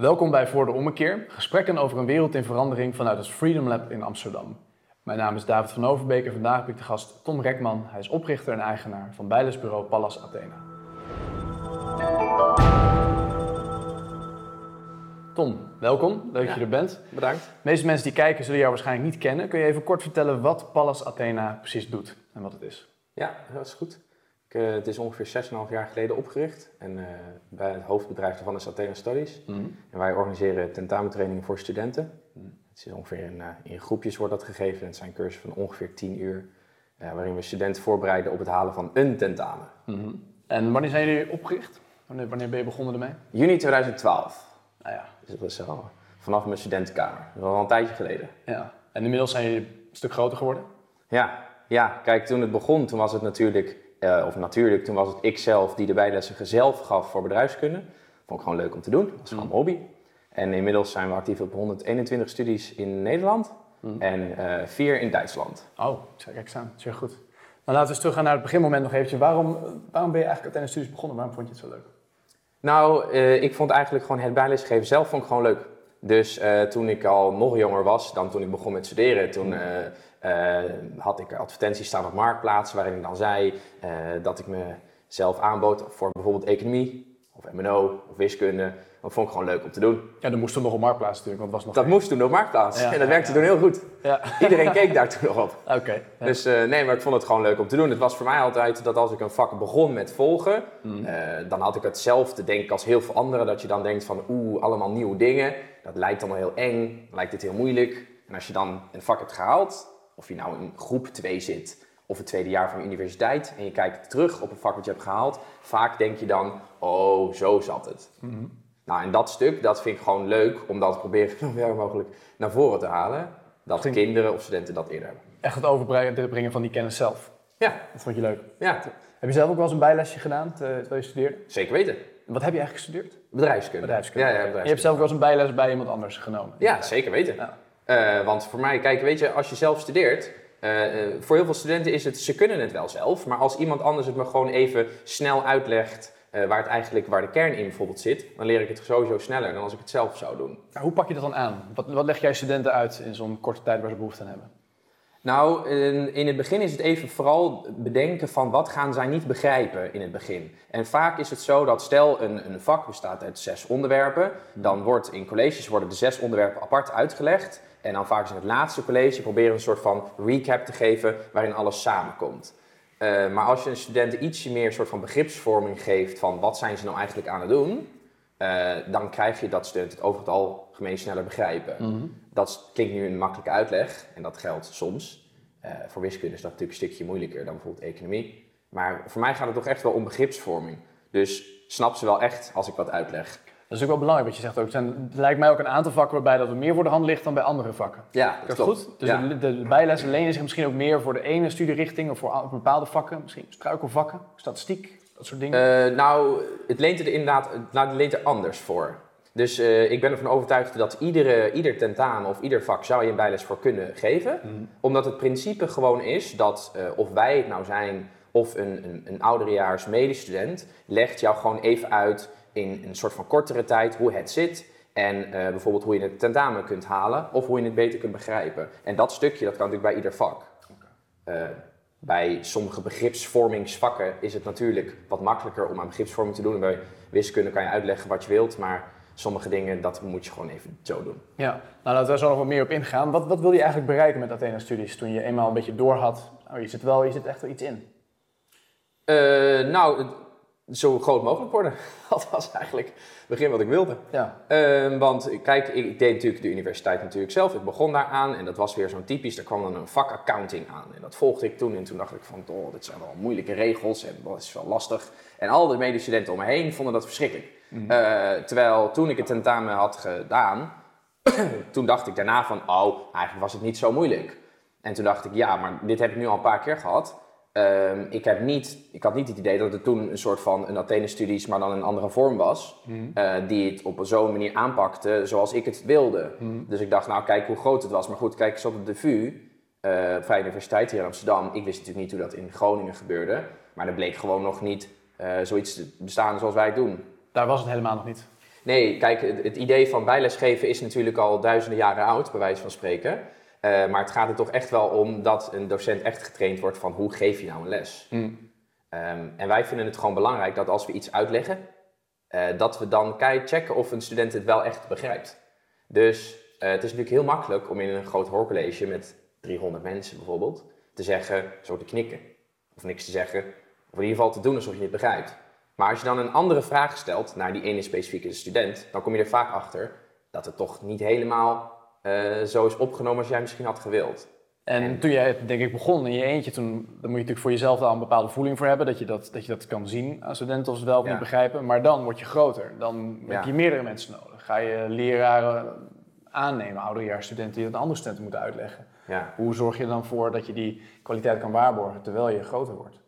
Welkom bij Voor de Ommekeer, gesprekken over een wereld in verandering vanuit het Freedom Lab in Amsterdam. Mijn naam is David van Overbeek en vandaag heb ik de gast Tom Rekman. Hij is oprichter en eigenaar van bijlesbureau Pallas Athena. Tom, welkom. Leuk dat je er bent. Bedankt. De meeste mensen die kijken zullen jou waarschijnlijk niet kennen. Kun je even kort vertellen wat Pallas Athena precies doet en wat het is? Ja, dat is goed. Ik, uh, het is ongeveer 6,5 jaar geleden opgericht. En bij het hoofdbedrijf daarvan is Athena Studies. Mhm. En wij organiseren tentamentrainingen voor studenten. Het is ongeveer in, uh, in, groepjes wordt dat gegeven. Het zijn cursussen van ongeveer 10 uur. waarin we studenten voorbereiden op het halen van een tentamen. Mhm. En wanneer zijn jullie opgericht? Wanneer, wanneer ben je begonnen ermee? Juni 2012. Nou ja. Dus dat was al vanaf mijn studentenkamer. Dat was al een tijdje geleden. Ja. En inmiddels zijn jullie een stuk groter geworden? Ja, ja. kijk, toen het begon, toen was het natuurlijk, uh, of natuurlijk, toen was het ik zelf die de bijlessen zelf gaf voor bedrijfskunde. Vond ik gewoon leuk om te doen, dat was gewoon een hobby. En inmiddels zijn we actief op 121 studies in Nederland Mhm. en uh, vier in Duitsland. Oh, kijk staan, zeer goed. Nou, laten we eens teruggaan naar het beginmoment nog eventjes. Waarom, waarom ben je eigenlijk uiteindelijk studies begonnen? Waarom vond je het zo leuk? Nou, uh, ik vond eigenlijk gewoon het bijlesgeven zelf vond ik gewoon leuk. Dus uh, toen ik al nog jonger was dan toen ik begon met studeren, toen uh, had ik advertenties staan op marktplaatsen waarin ik dan zei dat ik mezelf aanbood voor bijvoorbeeld economie of MNO of wiskunde. Dat vond ik gewoon leuk om te doen. Ja, dat moest toen nog op marktplaats natuurlijk, want was nog Dat geen... moest toen op marktplaats Ja, en dat ja, werkte ja. toen heel goed. Ja, Iedereen keek daar toen nog op. oké. Dus uh, nee, maar ik vond het gewoon leuk om te doen. Het was voor mij altijd dat als ik een vak begon met volgen, uh, dan had ik hetzelfde denk ik als heel veel anderen. Dat je dan denkt van oeh, allemaal nieuwe dingen. Dat lijkt dan wel heel eng, lijkt dit heel moeilijk. En als je dan een vak hebt gehaald, of je nou in groep 2 zit of het tweede jaar van je universiteit en je kijkt terug op een vak wat je hebt gehaald, vaak denk je dan, oh, zo zat het. Mhm. Nou, en dat stuk, dat vind ik gewoon leuk om dat proberen zo ver mogelijk naar voren te halen. Dat Ging- kinderen of studenten dat eerder hebben. Echt het overbrengen brengen van die kennis zelf. Ja, Dat vond je leuk. ja, Heb je zelf ook wel eens een bijlesje gedaan te- terwijl je studeerde? zeker weten. Wat heb je eigenlijk gestudeerd? Bedrijfskunde. Bedrijfskunde. Ja, ja, En je hebt bedrijfskunde. zelf ook wel eens een bijles bij iemand anders genomen? Ja, zeker weten. Ja. Eh, want voor mij, kijk, weet je, als je zelf studeert, eh, eh, voor heel veel studenten is het, ze kunnen het wel zelf, maar als iemand anders het me gewoon even snel uitlegt waar het eigenlijk, waar de kern in bijvoorbeeld zit, dan leer ik het sowieso sneller dan als ik het zelf zou doen. Nou, hoe pak je dat dan aan? Wat, wat leg jij studenten uit in zo'n korte tijd waar ze behoefte aan hebben? Nou, in, het begin is het even vooral bedenken van wat gaan zij niet begrijpen in het begin. En vaak is het zo dat stel een, een vak bestaat uit zes onderwerpen, dan wordt in colleges worden de zes onderwerpen apart uitgelegd. En dan vaak is in het laatste college proberen een soort van recap te geven waarin alles samenkomt. Eh, maar als je een student ietsje meer soort van begripsvorming geeft van wat zijn ze nou eigenlijk aan het doen, eh, dan krijg je dat studenten het over het algemeen sneller begrijpen. Dat is- klinkt nu een makkelijke uitleg en dat geldt soms. Eh, voor wiskunde is dat natuurlijk een stukje moeilijker dan bijvoorbeeld economie. Maar voor mij gaat het toch echt wel om begripsvorming. Dus snap ze wel echt als ik wat uitleg. Dat is ook wel belangrijk wat je zegt ook. Er zijn, het lijkt mij ook een aantal vakken waarbij dat wat meer voor de hand ligt dan bij andere vakken. Ja, dat goed? Dus Ja. de, de bijlessen lenen zich misschien ook meer voor de ene studierichting of voor bepaalde vakken. Misschien struikelvakken, statistiek, dat soort dingen. Eh, nou, het leent er inderdaad nou, het leent er anders voor. Dus eh, ik ben ervan overtuigd dat iedere, ieder tentamen of ieder vak zou je een bijles voor kunnen geven. Mhm. Omdat het principe gewoon is dat eh, of wij het nou zijn of een, een, een ouderejaars medestudent, legt jou gewoon even uit in een soort van kortere tijd hoe het zit. En eh, bijvoorbeeld hoe je het tentamen kunt halen of hoe je het beter kunt begrijpen. En dat stukje dat kan natuurlijk bij ieder vak. Bij sommige begripsvormingsvakken is het natuurlijk wat makkelijker om aan begripsvorming te doen. En bij wiskunde kan je uitleggen wat je wilt, maar sommige dingen dat moet je gewoon even zo doen. Ja, nou laten we daar zo nog wat meer op ingaan. Wat, wat wil je eigenlijk bereiken met Athena Studies toen je eenmaal een beetje door had? Oh, je zit wel, je zit echt wel iets in. Eh, nou, het- zo groot mogelijk worden. Dat was eigenlijk het begin wat ik wilde. Ja, Ehm, want kijk, ik, deed natuurlijk de universiteit natuurlijk zelf. Ik begon daar aan en dat was weer zo'n typisch. Daar kwam dan een vak accounting aan. En dat volgde ik toen. En toen dacht ik van, oh, dit zijn wel moeilijke regels en dat is wel lastig. En al de medestudenten om me heen vonden dat verschrikkelijk. Eh, terwijl toen ik het tentamen had gedaan, toen dacht ik daarna van, oh, eigenlijk was het niet zo moeilijk. En toen dacht ik, ja, maar dit heb ik nu al een paar keer gehad. Ehm, ik, heb niet, ik had niet het idee dat het toen een soort van een Athene-studies, maar dan een andere vorm was. eh, die het op zo'n manier aanpakte zoals ik het wilde. Dus ik dacht, nou kijk hoe groot het was. Maar goed, kijk eens op de VU, eh Vrije Universiteit hier in Amsterdam. Ik wist natuurlijk niet hoe dat in Groningen gebeurde. Maar er bleek gewoon nog niet eh, zoiets te bestaan zoals wij het doen. daar was het helemaal nog niet. Nee, kijk, het, het idee van bijlesgeven is natuurlijk al duizenden jaren oud, bij wijze van spreken. Eh, maar het gaat er toch echt wel om dat een docent echt getraind wordt van hoe geef je nou een les. Mm. Ehm, en wij vinden het gewoon belangrijk dat als we iets uitleggen, eh, dat we dan kei- checken of een student het wel echt begrijpt. Dus eh, het is natuurlijk heel makkelijk om in een groot hoorcollege met 300 mensen bijvoorbeeld te zeggen, zo te knikken. Of niks te zeggen, of in ieder geval te doen alsof je het begrijpt. Maar als je dan een andere vraag stelt naar die ene specifieke student, dan kom je er vaak achter dat het toch niet helemaal eh, zo is opgenomen als jij misschien had gewild. En, En- toen jij denk ik begon in je eentje, toen, dan moet je natuurlijk voor jezelf al een bepaalde voeling voor hebben, dat je dat, dat, je dat kan zien aan studenten of ze het wel of Ja. niet begrijpen. Maar dan word je groter, dan heb je meerdere mensen nodig. Ga je leraren aannemen, ouderjaarsstudenten die dat aan andere studenten moeten uitleggen. Ja. Hoe zorg je er dan voor dat je die kwaliteit kan waarborgen terwijl je groter wordt?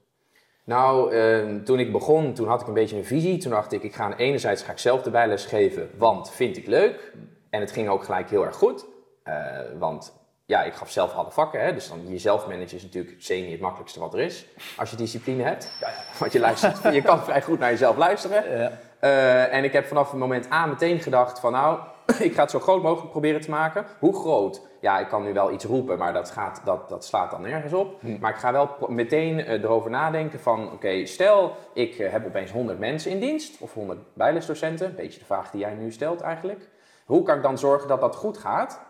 Nou, eh, toen ik begon, toen had ik een beetje een visie. Toen dacht ik, ik ga enerzijds ga ik zelf de bijles geven, want vind ik leuk. En het ging ook gelijk heel erg goed. Eh, want ja, ik gaf zelf alle vakken, hè, dus dan jezelf managen is natuurlijk semi het makkelijkste wat er is. Als je discipline hebt. Want je, luistert, je kan vrij goed naar jezelf luisteren. Ja. Eh, en ik heb vanaf het moment A meteen gedacht van nou, ik ga het zo groot mogelijk proberen te maken. Hoe groot? Ja, ik kan nu wel iets roepen, maar dat, gaat, dat, dat slaat dan nergens op. Maar ik ga wel meteen eh, erover nadenken van oké, stel ik heb opeens 100 mensen in dienst of 100 bijlesdocenten. Een beetje de vraag die jij nu stelt eigenlijk. Hoe kan ik dan zorgen dat dat goed gaat?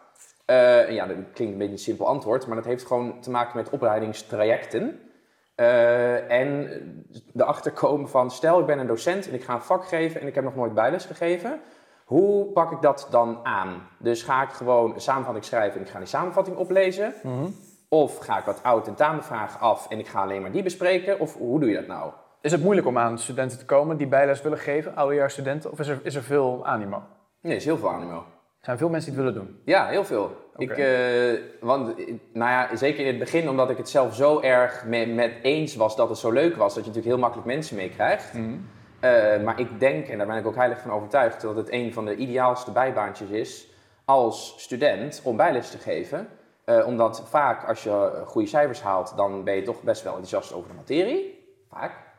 Eh, ja, dat klinkt een beetje een simpel antwoord, maar dat heeft gewoon te maken met opleidingstrajecten. Eh, en erachter komen van, stel ik ben een docent en ik ga een vak geven en ik heb nog nooit bijles gegeven. Hoe pak ik dat dan aan? Dus ga ik gewoon een samenvatting schrijven en ik ga die samenvatting oplezen? Mhm. Of ga ik wat oud- en tamenvragen af en ik ga alleen maar die bespreken? Of hoe doe je dat nou? Is het moeilijk om aan studenten te komen die bijles willen geven, ouderjaarsstudenten, of is er, is er veel animo? Nee, is heel veel animo. Er zijn veel mensen die het willen doen. Ja, heel veel. Ik, eh, want, eh, nou ja, zeker in het begin, omdat ik het zelf zo erg met, met eens was dat het zo leuk was, dat je natuurlijk heel makkelijk mensen meekrijgt. Eh, maar ik denk, en daar ben ik ook heilig van overtuigd, dat het een van de ideaalste bijbaantjes is als student om bijles te geven. Omdat vaak als je goede cijfers haalt, dan ben je toch best wel enthousiast over de materie. Vaak.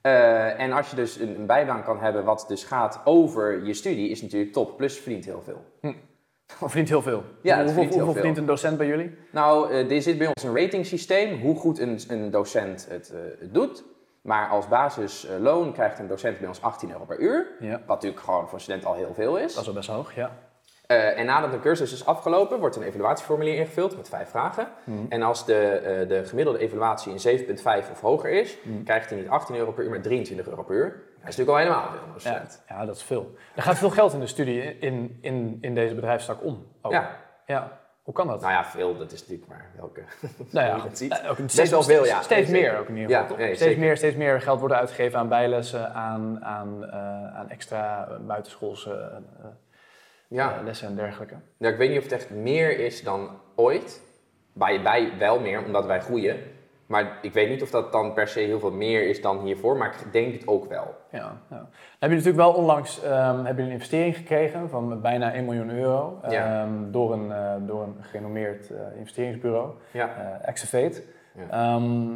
Eh, en als je dus een, een bijbaan kan hebben wat dus gaat over je studie, is natuurlijk top. Plus verdient heel veel. Of verdient heel veel. Ja, hoeveel verdient hoeveel veel. verdient een docent bij jullie? Nou, eh, er zit bij ons een ratingsysteem, hoe goed een, een docent het, eh, doet. Maar als basisloon krijgt een docent bij ons 18 euro per uur. Ja. Wat natuurlijk gewoon voor een student al heel veel is. Dat is wel best hoog, ja. Eh, en nadat de cursus is afgelopen, wordt een evaluatieformulier ingevuld met vijf vragen. En als de, eh, de gemiddelde evaluatie een 7,5 of hoger is, krijgt hij niet 18 euro per uur, maar 23 euro per uur. Dat is natuurlijk al helemaal veel. een Ja, ja, dat is veel. Er gaat veel geld in de studie in, in, in deze bedrijfstak om. ook. Ja. ja. Hoe kan dat? Nou ja, veel, dat is natuurlijk maar welke. nou ja, dat ziet. eh, Best steeds, wel veel, ja. Steeds meer zeker. ook in ieder geval. nee, steeds, zeker. meer, steeds meer geld wordt uitgegeven aan bijlessen, aan, aan, aan extra buitenschoolse Ja. eh, lessen en dergelijke. Nou, ik weet niet of het echt meer is dan ooit. Bij wij wel meer, omdat wij groeien. Maar ik weet niet of dat dan per se heel veel meer is dan hiervoor, maar ik denk het ook wel. Ja, ja. Dan heb je natuurlijk wel onlangs ehm, heb je een investering gekregen van bijna 1 miljoen euro Ja. ehm, door, een, eh, door een gerenommeerd eh, investeringsbureau, Ja. Ja. Ehm,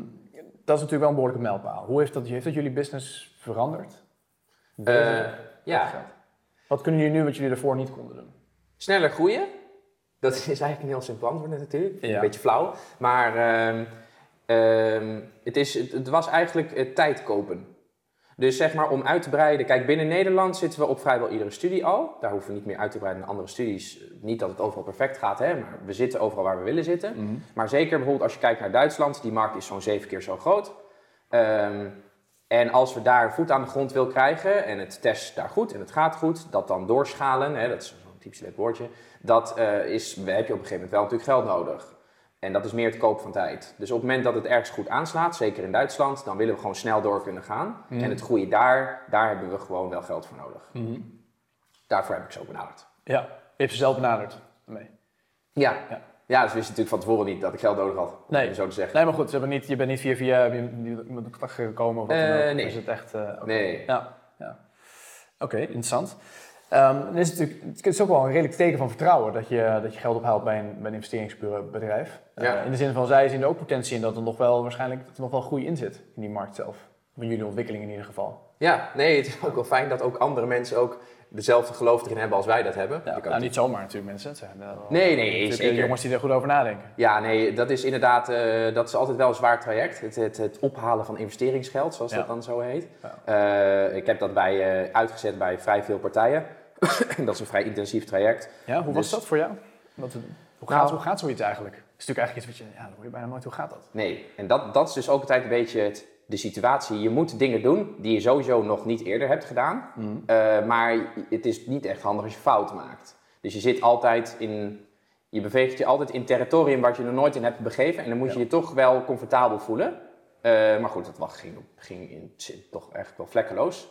dat is natuurlijk wel een behoorlijke mijlpaal. Hoe heeft dat, heeft dat jullie business veranderd? Deze- ja. Wat kunnen jullie nu wat jullie ervoor niet konden doen? sneller groeien. Dat is eigenlijk een heel simpel antwoord natuurlijk. Ja. Een beetje flauw. Maar ehm, ehm, het, is, het, was eigenlijk eh, tijd kopen. Dus zeg maar om uit te breiden. Kijk, binnen Nederland zitten we op vrijwel iedere studie al. Daar hoeven we niet meer uit te breiden naar andere studies. Niet dat het overal perfect gaat, hè, maar we zitten overal waar we willen zitten. Maar zeker bijvoorbeeld als je kijkt naar Duitsland, die markt is zo'n zeven keer zo groot. Ehm, en als we daar voet aan de grond wil krijgen en het test daar goed en het gaat goed, dat dan doorschalen, hè, dat is zo'n typisch leuk woordje, dat eh, is, heb je op een gegeven moment wel natuurlijk geld nodig. En dat is meer het kopen van tijd. Dus op het moment dat het ergens goed aanslaat, zeker in Duitsland, dan willen we gewoon snel door kunnen gaan. En het groeien daar, daar hebben we gewoon wel geld voor nodig. Daarvoor heb ik zo benaderd. Ja, je hebt ze zelf benaderd. Nee. Ja. Ja. Ja. dus we wisten natuurlijk van tevoren niet dat ik geld nodig had, om Nee. zo te zeggen. nee, maar goed, ze hebben niet, je bent niet via via iemand contact gekomen of wat dan Eh, ook? Nee. Is het echt, eh. Nee. Ja, ja. Oké, interessant. Ehm, dan is het, natuurlijk, het is ook wel een redelijk teken van vertrouwen dat je, dat je geld ophaalt bij een, bij een investeringsbedrijf. Eh, Ja. in de zin van zij zien er ook potentie in dat er nog wel waarschijnlijk dat er nog wel groei in zit in die markt zelf. Van jullie ontwikkeling in ieder geval. Ja, nee, het is ook wel fijn dat ook andere mensen ook dezelfde geloof erin hebben als wij dat hebben. Ja, nou, niet zomaar natuurlijk mensen. Het zijn wel, Nee, nee, natuurlijk zeker. jongens die er goed over nadenken. Ja, nee, dat is inderdaad, eh, dat is altijd wel een zwaar traject. Het, het, het ophalen van investeringsgeld, zoals Ja. dat dan zo heet. Eh, ik heb dat bij, eh, uitgezet bij vrij veel partijen. dat is een vrij intensief traject. Ja, hoe was Dus- dat voor jou? Wat, hoe, Nou- gaat, hoe gaat zoiets eigenlijk? Het is natuurlijk eigenlijk iets wat je, ja, dat hoor je bijna nooit. Hoe gaat dat? Nee, en dat, dat is dus ook altijd een beetje het, de situatie. Je moet dingen doen die je sowieso nog niet eerder hebt gedaan. Eh, maar het is niet echt handig als je fouten maakt. Dus je zit altijd in... Je beweegt je altijd in territorium waar je nog nooit in hebt begeven. En dan moet je je toch wel comfortabel voelen. Eh, maar goed, dat was, ging, ging in, toch echt wel vlekkeloos.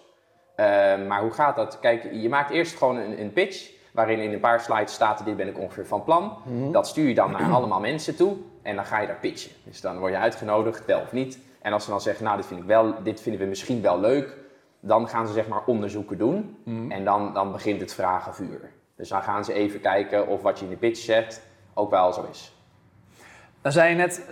Eh, maar hoe gaat dat? Kijk, je maakt eerst gewoon een, een pitch. Waarin in een paar slides staat, dit ben ik ongeveer van plan. Dat stuur je dan naar allemaal mensen toe. En dan ga je daar pitchen. Dus dan word je uitgenodigd, wel of niet. En als ze dan zeggen, nou, dit, vind ik wel, dit vinden we misschien wel leuk. Dan gaan ze zeg maar onderzoeken doen. En dan, dan begint het vragenvuur. Dus dan gaan ze even kijken of wat je in de pitch zet ook wel zo is. Dan zei je net,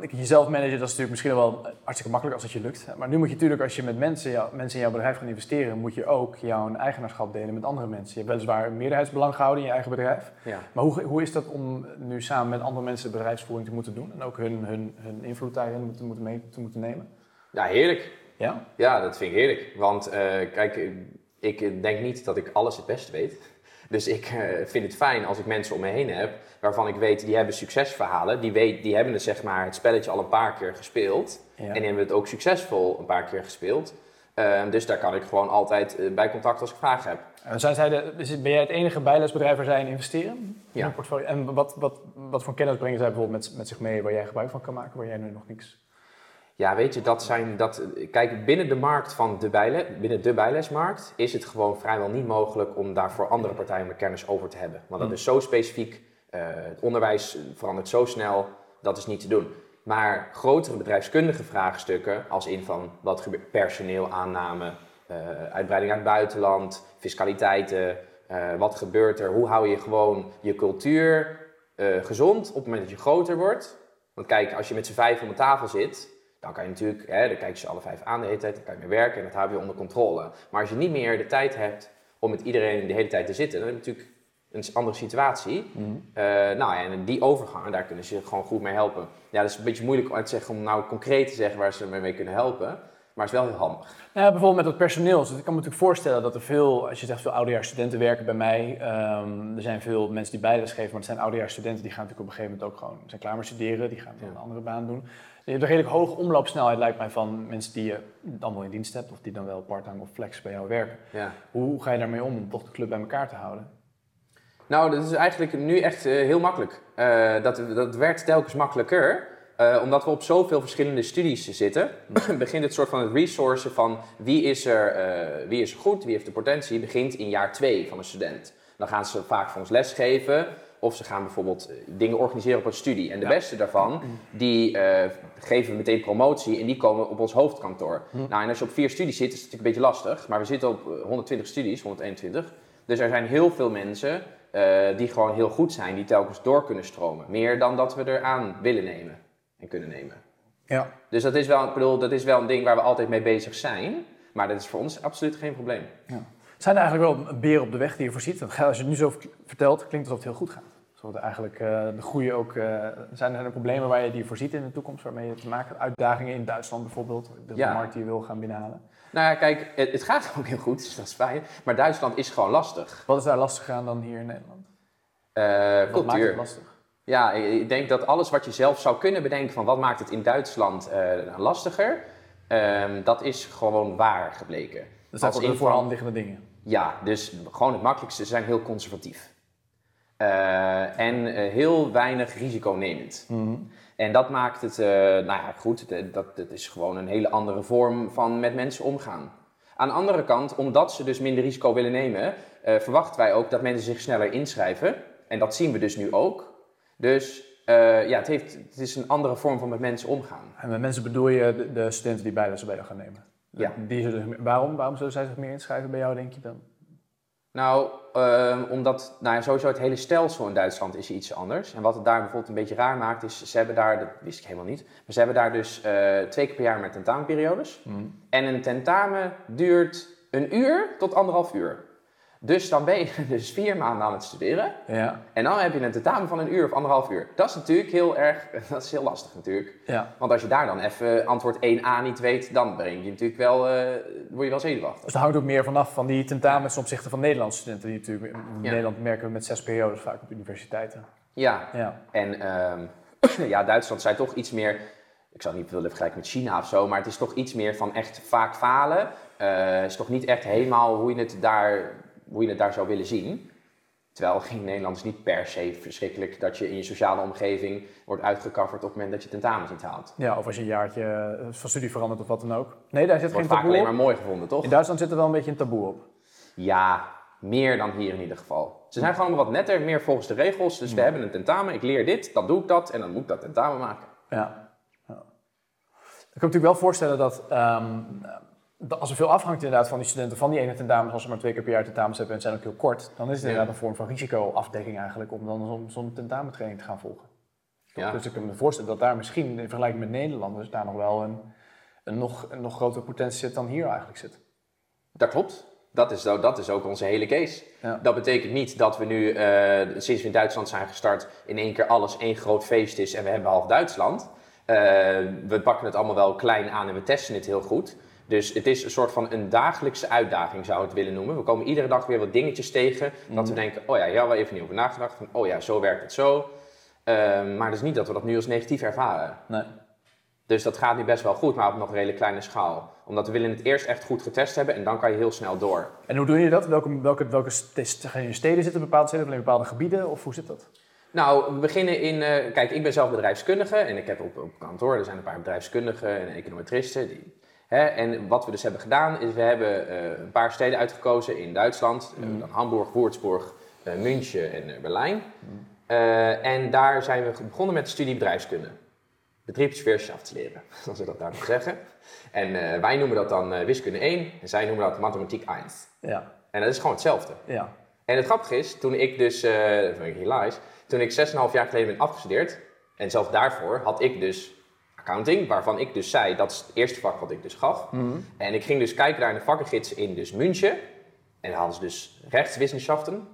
ik- jezelf managen, dat is natuurlijk misschien wel hartstikke makkelijk als het je lukt. Maar nu moet je natuurlijk, als je met mensen, jou- mensen in jouw bedrijf gaat investeren, moet je ook jouw eigenaarschap delen met andere mensen. Je hebt weliswaar een meerderheidsbelang gehouden in je eigen bedrijf. Ja. Maar hoe, hoe is dat om nu samen met andere mensen de bedrijfsvoering te moeten doen en ook hun, hun, hun invloed daarin moeten, moeten mee, te moeten nemen? Ja, heerlijk. Ja? Ja, dat vind ik heerlijk. Want eh, kijk, ik denk niet dat ik alles het beste weet. Dus ik eh, vind het fijn als ik mensen om me heen heb waarvan ik weet die hebben succesverhalen. Die, weet, die hebben het, zeg maar, het spelletje al een paar keer gespeeld. Ja. En die hebben het ook succesvol een paar keer gespeeld. Eh, dus daar kan ik gewoon altijd eh, bij contact als ik vragen heb. En zijn zij de, ben jij het enige bijlesbedrijf waar zij in investeren? In Ja. hun portfolio? En wat, wat, wat voor kennis brengen zij bijvoorbeeld met, met zich mee waar jij gebruik van kan maken, waar jij nu nog niks... Ja, weet je, dat zijn dat. Kijk, binnen de markt van de bijle, binnen de bijlesmarkt is het gewoon vrijwel niet mogelijk om daar voor andere partijen meer kennis over te hebben. Want dat is zo specifiek. eh, het onderwijs verandert zo snel, dat is niet te doen. Maar grotere bedrijfskundige vraagstukken, als in van wat gebeurt personeel, aanname, eh, uitbreiding uit het buitenland, fiscaliteiten, eh, wat gebeurt er, hoe hou je gewoon je cultuur gezond op het moment dat je groter wordt. Want kijk, als je met z'n vijf om de tafel zit, dan kan je natuurlijk, hè, dan kijk je ze alle vijf aan de hele tijd, dan kan je meer werken en dat hou je onder controle. Maar als je niet meer de tijd hebt om met iedereen de hele tijd te zitten, dan heb je natuurlijk een andere situatie. Nou ja, en die overgang, daar kunnen ze gewoon goed mee helpen. Ja, dat is een beetje moeilijk uit te zeggen om nou concreet te zeggen waar ze me mee kunnen helpen, maar het is wel heel handig. Nou ja, bijvoorbeeld met het personeel. Dus ik kan me natuurlijk voorstellen dat er veel, als je zegt veel ouderjaarsstudenten werken bij mij. ehm, er zijn veel mensen die bijles geven, maar het zijn ouderjaarsstudenten die gaan natuurlijk op een gegeven moment ook gewoon zijn klaar met studeren. Die gaan dan Ja. een andere baan doen. Je hebt een redelijk hoge omloopsnelheid lijkt mij van mensen die je dan wel in dienst hebt of die dan wel parttime of flex bij jou werken. Ja. Hoe ga je daarmee om om toch de club bij elkaar te houden? Nou, dat is eigenlijk nu echt eh, heel makkelijk. Eh, dat, dat werd telkens makkelijker. Eh, omdat we op zoveel verschillende studies zitten, begint het soort van het resourcen van wie is, er, wie is er goed, wie heeft de potentie, begint in jaar twee van een student. Dan gaan ze vaak voor ons lesgeven of ze gaan bijvoorbeeld eh, dingen organiseren op een studie. En de Ja. beste daarvan, die eh, geven we meteen promotie en die komen op ons hoofdkantoor. Nou, en als je op vier studies zit, is het natuurlijk een beetje lastig. Maar we zitten op eh, 120 studies, 121. Dus er zijn heel veel mensen eh, die gewoon heel goed zijn, die telkens door kunnen stromen. Meer dan dat we eraan willen nemen en kunnen nemen. Ja. Dus dat is, wel, ik bedoel, dat is wel een ding waar we altijd mee bezig zijn. Maar dat is voor ons absoluut geen probleem. Zijn er eigenlijk wel beren op de weg die je voorziet? Want Als je het nu zo vertelt, klinkt het alsof het heel goed gaat. Het eigenlijk eh, de groei ook... eh, zijn er problemen waar je die voorziet in de toekomst, waarmee je te maken hebt? Uitdagingen in Duitsland bijvoorbeeld, de Ja. markt die je wil gaan binnenhalen. Nou ja, kijk, het, het gaat ook heel goed, dus dat is fijn. Maar Duitsland is gewoon lastig. Wat is daar lastiger aan dan hier in Nederland? Eh, Wat maakt het cultuur. lastig? Ja, ik denk dat alles wat je zelf zou kunnen bedenken van wat maakt het in Duitsland lastiger, ehm, dat is gewoon waar gebleken. Dat zijn de liggende dingen. Ja, dus gewoon het makkelijkste, ze zijn heel conservatief. Eh, en eh, heel weinig risiconemend. En dat maakt het, eh, nou ja, goed, dat, dat is gewoon een hele andere vorm van met mensen omgaan. Aan de andere kant, omdat ze dus minder risico willen nemen, verwachten wij ook dat mensen zich sneller inschrijven. En dat zien we dus nu ook. Dus ja, het, heeft, het is een andere vorm van met mensen omgaan. En met mensen bedoel je de, de studenten die bijlessen bij gaan nemen? Ja. Die zullen, waarom, waarom zullen zij zich meer inschrijven bij jou, denk je dan? Nou, ehm, omdat nou ja, sowieso het hele stelsel in Duitsland is iets anders. En wat het daar bijvoorbeeld een beetje raar maakt, is ze hebben daar, dat wist ik helemaal niet, maar ze hebben daar dus eh, twee keer per jaar met tentamenperiodes. En een tentamen duurt een uur tot anderhalf uur. Dus dan ben je dus vier maanden aan het studeren. Ja. En dan heb je een tentamen van een uur of anderhalf uur. Dat is natuurlijk heel erg, dat is heel lastig natuurlijk. ja. Want als je daar dan even antwoord 1a niet weet, dan breng je natuurlijk wel, eh, word je wel zenuwachtig. Dus dat hangt ook meer vanaf van die tentamens ten opzichte van Nederlandse studenten. Die natuurlijk in Ja. Nederland merken we met zes periodes vaak op universiteiten. Ja, Ja. en ehm, ja, Duitsland zijn toch iets meer, ik zou niet willen vergelijken met China of zo, maar het is toch iets meer van echt vaak falen. Het is toch niet echt helemaal hoe je het daar, hoe je het daar zou willen zien. Terwijl in Nederland is niet per se verschrikkelijk dat je in je sociale omgeving wordt uitgecoverd op het moment dat je tentamens niet haalt. ja, of als je een jaartje eh, van studie verandert of wat dan ook. Nee, daar zit wordt geen vaak taboe alleen op. maar mooi gevonden, toch? In Duitsland zit er wel een beetje een taboe op. Ja, meer dan hier in ieder geval. Ze zijn gewoon wat netter, meer volgens de regels. Dus we hebben een tentamen, ik leer dit, dan doe ik dat en dan moet ik dat tentamen maken. Ja. ja. Ik kan me natuurlijk wel voorstellen dat, ehm, dat als er veel afhangt inderdaad van die studenten van die ene tentamen, als ze maar twee keer per jaar tentamens hebben en zijn ook heel kort, dan is het inderdaad een vorm van risicoafdekking eigenlijk om dan zo'n zo'n tentamentraining te gaan volgen. Ja. Dus ik kan me voorstellen dat daar misschien in vergelijking met Nederlanders daar nog wel een, een, nog, een nog grotere potentie zit dan hier eigenlijk zit. Dat klopt. Dat is, ook- dat is ook onze hele case. Ja. Dat betekent niet dat we nu, eh, sinds we in Duitsland zijn gestart, in één keer alles één groot feest is en we hebben half Duitsland. Eh, we pakken het allemaal wel klein aan en we testen het heel goed. Dus het is een soort van een dagelijkse uitdaging, zou ik het willen noemen. We komen iedere dag weer wat dingetjes tegen. Dat we denken, oh ja, hier hadden we even niet over nagedacht. Van, oh ja, zo werkt het zo. Eh, maar het is niet dat we dat nu als negatief ervaren. Nee. Dus dat gaat nu best wel goed, maar op nog een hele kleine schaal. Omdat we willen het eerst echt goed getest hebben en dan kan je heel snel door. En hoe doe je dat? Welke, welke, welke ste- steden zitten bepaalde steden of alleen bepaalde gebieden? Of hoe zit dat? Nou, we beginnen in. eh, kijk, ik ben zelf bedrijfskundige en ik heb op, op kantoor, er zijn een paar bedrijfskundigen en econometristen. Die, hè, en wat we dus hebben gedaan, is we hebben eh, een paar steden uitgekozen in Duitsland: hebben dan Hamburg, Würzburg, eh, München en eh, Berlijn. Eh, en daar zijn we begonnen met de studie bedrijfskunde. Betriebswirtschaftsleren, zoals ze dat daar nog zeggen. En eh, wij noemen dat dan eh, wiskunde 1 en zij noemen dat mathematiek 1. Ja. En dat is gewoon hetzelfde. Ja. En het grappige is, toen ik dus, eh dat vind ik toen ik 6,5 jaar geleden ben afgestudeerd, en zelfs daarvoor had ik dus accounting, waarvan ik dus zei, dat is het eerste vak wat ik dus gaf. En ik ging dus kijken naar de vakkengids in dus München, en daar hadden ze dus rechtswissenschaften,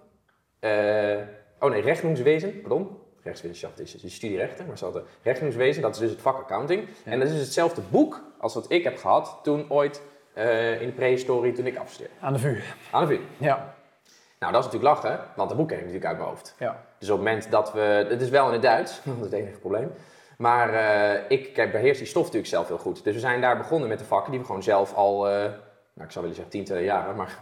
eh, oh nee, rechnungswezen, pardon. Rechtswetenschap is dus die studierechten, maar ze hadden rechnungswezen, dat is dus het vak accounting. En dat is dus hetzelfde boek als wat ik heb gehad toen ooit eh, in de prehistorie toen ik afstudeerde. Aan de VU. Aan de VU. Ja. Nou, dat is natuurlijk lachen, want dat boek ken ik natuurlijk uit mijn hoofd. Ja. Dus op het moment dat we... Het is wel in het Duits, dat is het enige probleem. Maar eh, ik kijk, beheers die stof natuurlijk zelf heel goed. Dus we zijn daar begonnen met de vakken die we gewoon zelf al... eh, nou, ik zou willen zeggen tientallen jaren, maar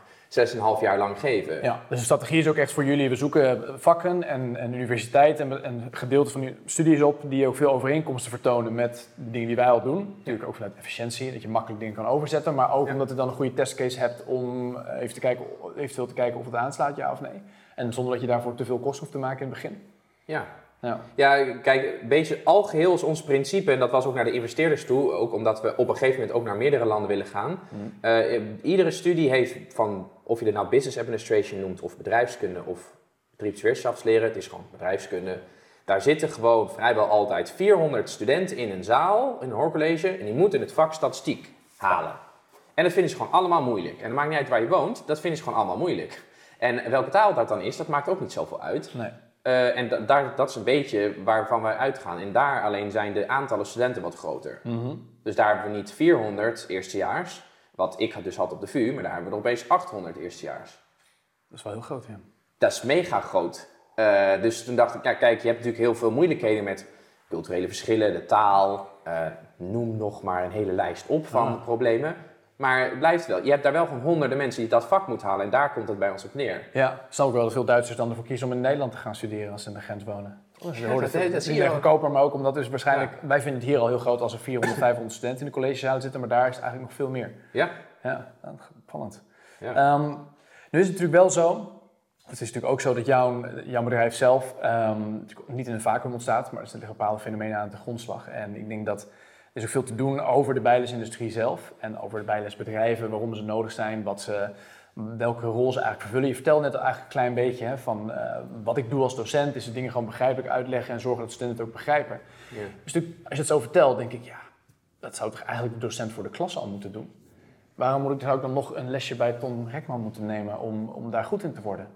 6,5 jaar lang geven. Ja, dus de strategie is ook echt voor jullie. We zoeken vakken en, en universiteiten en, en gedeelten van uw studies op die ook veel overeenkomsten vertonen met de dingen die wij al doen. Natuurlijk ook vanuit efficiëntie, dat je makkelijk dingen kan overzetten, maar ook Ja. omdat je dan een goede testcase hebt om eh, even te kijken, eventueel te kijken of het aanslaat, ja of nee. En zonder dat je daarvoor te veel kosten hoeft te maken in het begin. Ja. Ja. Ja, kijk, een beetje algeheel is ons principe, en dat was ook naar de investeerders toe, ook omdat we op een gegeven moment ook naar meerdere landen willen gaan. Eh, iedere studie heeft van, of je het nou business administration noemt, of bedrijfskunde, of betriebswirtschaftsleren, het is gewoon bedrijfskunde. Daar zitten gewoon vrijwel altijd 400 studenten in een zaal, in een hoorcollege, en die moeten het vak statistiek halen. En dat vinden ze gewoon allemaal moeilijk. En het maakt niet uit waar je woont, dat vinden ze gewoon allemaal moeilijk. En welke taal dat dan is, dat maakt ook niet zoveel uit. Nee. Eh, en da- daar, dat is een beetje waarvan wij uitgaan. En daar alleen zijn de aantallen studenten wat groter. Dus daar hebben we niet 400 eerstejaars, wat ik dus had op de VU, maar daar hebben we er opeens 800 eerstejaars. Dat is wel heel groot, ja. Dat is mega groot. Eh, dus toen dacht ik, ja, kijk, je hebt natuurlijk heel veel moeilijkheden met culturele verschillen, de taal. eh, noem nog maar een hele lijst op van Ah. problemen. Maar het blijft wel. Je hebt daar wel gewoon honderden mensen die dat vak moeten halen. En daar komt het bij ons op neer. Ja, ik snap ook wel dat veel Duitsers dan ervoor kiezen om in Nederland te gaan studeren als ze in de grens wonen. Dus je Ja, dat- zie is niet wel. goedkoper, maar ook omdat dus waarschijnlijk, wij vinden het hier al heel groot als er 400, 500 studenten in de collegezalen zitten, maar daar is het eigenlijk nog veel meer. Ja? Ja, nou, opvallend. Ja. Ehm, nu is het natuurlijk wel zo, het is natuurlijk ook zo dat jouw, jouw bedrijf zelf ehm, niet in een vacuüm ontstaat, maar er liggen bepaalde fenomenen aan de grondslag. En ik denk dat is ook veel te doen over de bijlesindustrie zelf en over de bijlesbedrijven, waarom ze nodig zijn, wat ze, welke rol ze eigenlijk vervullen. Je vertelde net al eigenlijk een klein beetje hè, van eh, wat ik doe als docent, is de dingen gewoon begrijpelijk uitleggen en zorgen dat studenten het ook begrijpen. Ja. Dus als je het zo vertelt, denk ik, ja, dat zou toch eigenlijk de docent voor de klas al moeten doen. Waarom moet ik zou ik dan nog een lesje bij Tom Rekman moeten nemen om, om daar goed in te worden?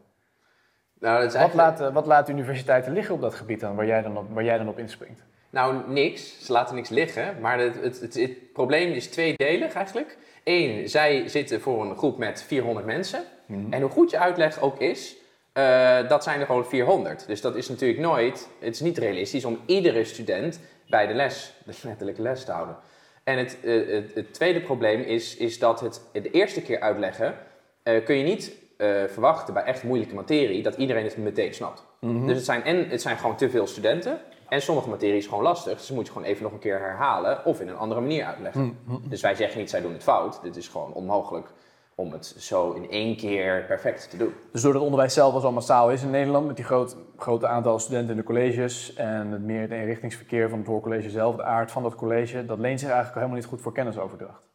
Nou, dat is Wat eigenlijk- laten, wat laten universiteiten liggen op dat gebied dan, waar jij dan op, waar jij dan op inspringt? Nou, niks. Ze laten niks liggen. Maar het, het, het, het probleem is tweedelig eigenlijk. Eén, zij zitten voor een groep met 400 mensen. En hoe goed je uitleg ook is, eh, dat zijn er gewoon 400. Dus dat is natuurlijk nooit, het is niet realistisch om iedere student bij de les, de letterlijke les te houden. En het, eh, het, het tweede probleem is, is dat het de eerste keer uitleggen, eh, kun je niet verwachten bij echt moeilijke materie dat iedereen het meteen snapt. Dus het zijn, en het zijn gewoon te veel studenten. En sommige materie is gewoon lastig. Dus moet je gewoon even nog een keer herhalen of in een andere manier uitleggen. Dus wij zeggen niet, zij doen het fout. Dit is gewoon onmogelijk om het zo in één keer perfect te doen. Dus doordat het onderwijs zelf al massaal is in Nederland, met die groot, grote aantal studenten in de colleges en het meer het eenrichtingsverkeer van het hoorcollege zelf, de aard van dat college, dat leent zich eigenlijk helemaal niet goed voor kennisoverdracht.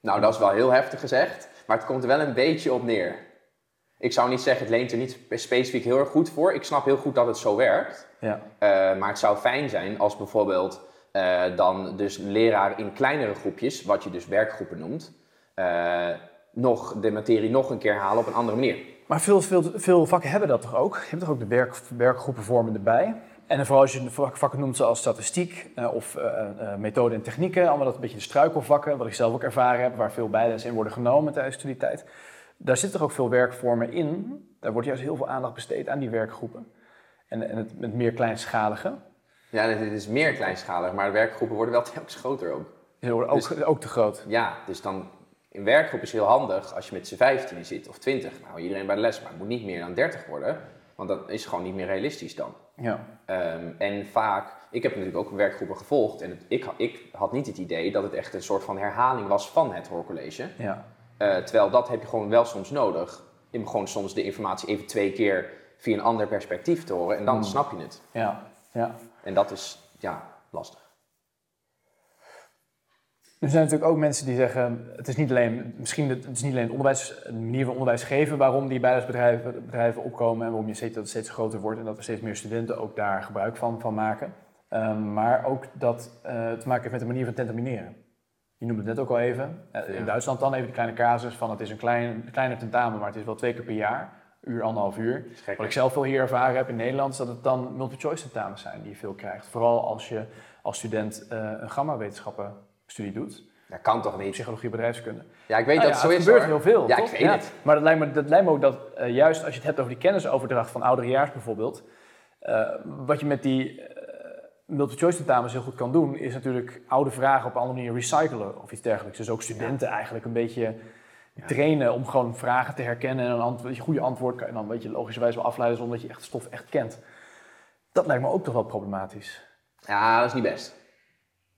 Nou, dat is wel heel heftig gezegd, maar het komt er wel een beetje op neer. Ik zou niet zeggen, het leent er niet specifiek heel erg goed voor. Ik snap heel goed dat het zo werkt. Ja. Eh, maar het zou fijn zijn als bijvoorbeeld eh, dan dus leraar in kleinere groepjes, wat je dus werkgroepen noemt, eh, nog de materie nog een keer halen op een andere manier. Maar veel, veel, veel vakken hebben dat toch ook? Je hebt toch ook de werk, werkgroepenvormen erbij? En vooral als je vakken noemt zoals statistiek of methode en technieken, allemaal dat een beetje de struikelvakken, wat ik zelf ook ervaren heb, waar veel bijles in worden genomen tijdens studietijd. Daar zitten toch ook veel werkvormen in. Daar wordt juist heel veel aandacht besteed aan die werkgroepen. En, en het, het meer kleinschalige. Ja, dit is meer kleinschalig, maar de werkgroepen worden wel telkens groter ook. Die worden ook, ook te groot. Ja, dus dan in werkgroep is heel handig als je met z'n 15 zit of 20. Nou, iedereen bij de les, maar het moet niet meer dan 30 worden, want dat is gewoon niet meer realistisch dan. Ja. Ehm, en vaak, ik heb natuurlijk ook werkgroepen gevolgd en het- ik, ik had niet het idee dat het echt een soort van herhaling was van het hoorcollege. Ja. Eh, terwijl dat heb je gewoon wel soms nodig. Moet gewoon soms de informatie even twee keer via een ander perspectief te horen en dan snap je het. Ja. ja. En dat is, ja, lastig. Er zijn natuurlijk ook mensen die zeggen, het is niet alleen, misschien het, het is niet alleen het onderwijs, de manier van onderwijs geven waarom die bijlesbedrijven bedrijven opkomen en waarom je ziet dat het steeds groter wordt en dat er steeds meer studenten ook daar gebruik van, van maken. Ehm, maar ook dat eh, te maken heeft met de manier van tentamineren. Je noemde het net ook al even. Eh, in Ja. Duitsland dan even die kleine casus van het is een klein, een kleiner tentamen, maar het is wel twee keer per jaar, uur, anderhalf uur. Wat ik zelf veel hier ervaren heb in Nederland, is dat het dan multiple choice tentamens zijn die je veel krijgt. Vooral als je als student eh, een gamma-wetenschappen studie doet, Dat kan toch niet? psychologie bedrijfskunde. Ja, ik weet Nou dat ja, zo het is gebeurt hoor. heel veel, Ja, toch? ik weet het. Maar dat lijkt me, dat lijkt me ook dat eh, juist als je het hebt over die kennisoverdracht van ouderejaars bijvoorbeeld, wat je met die multiple choice tentamens heel goed kan doen, is natuurlijk oude vragen op een andere manier recyclen of iets dergelijks. Dus ook studenten eigenlijk een beetje trainen om gewoon vragen te herkennen en een antwoord, je goede antwoord kan je dan weet je logischerwijs wel afleiden zonder dat je echt stof echt kent. Dat lijkt me ook toch wel problematisch. Ja, dat is niet best.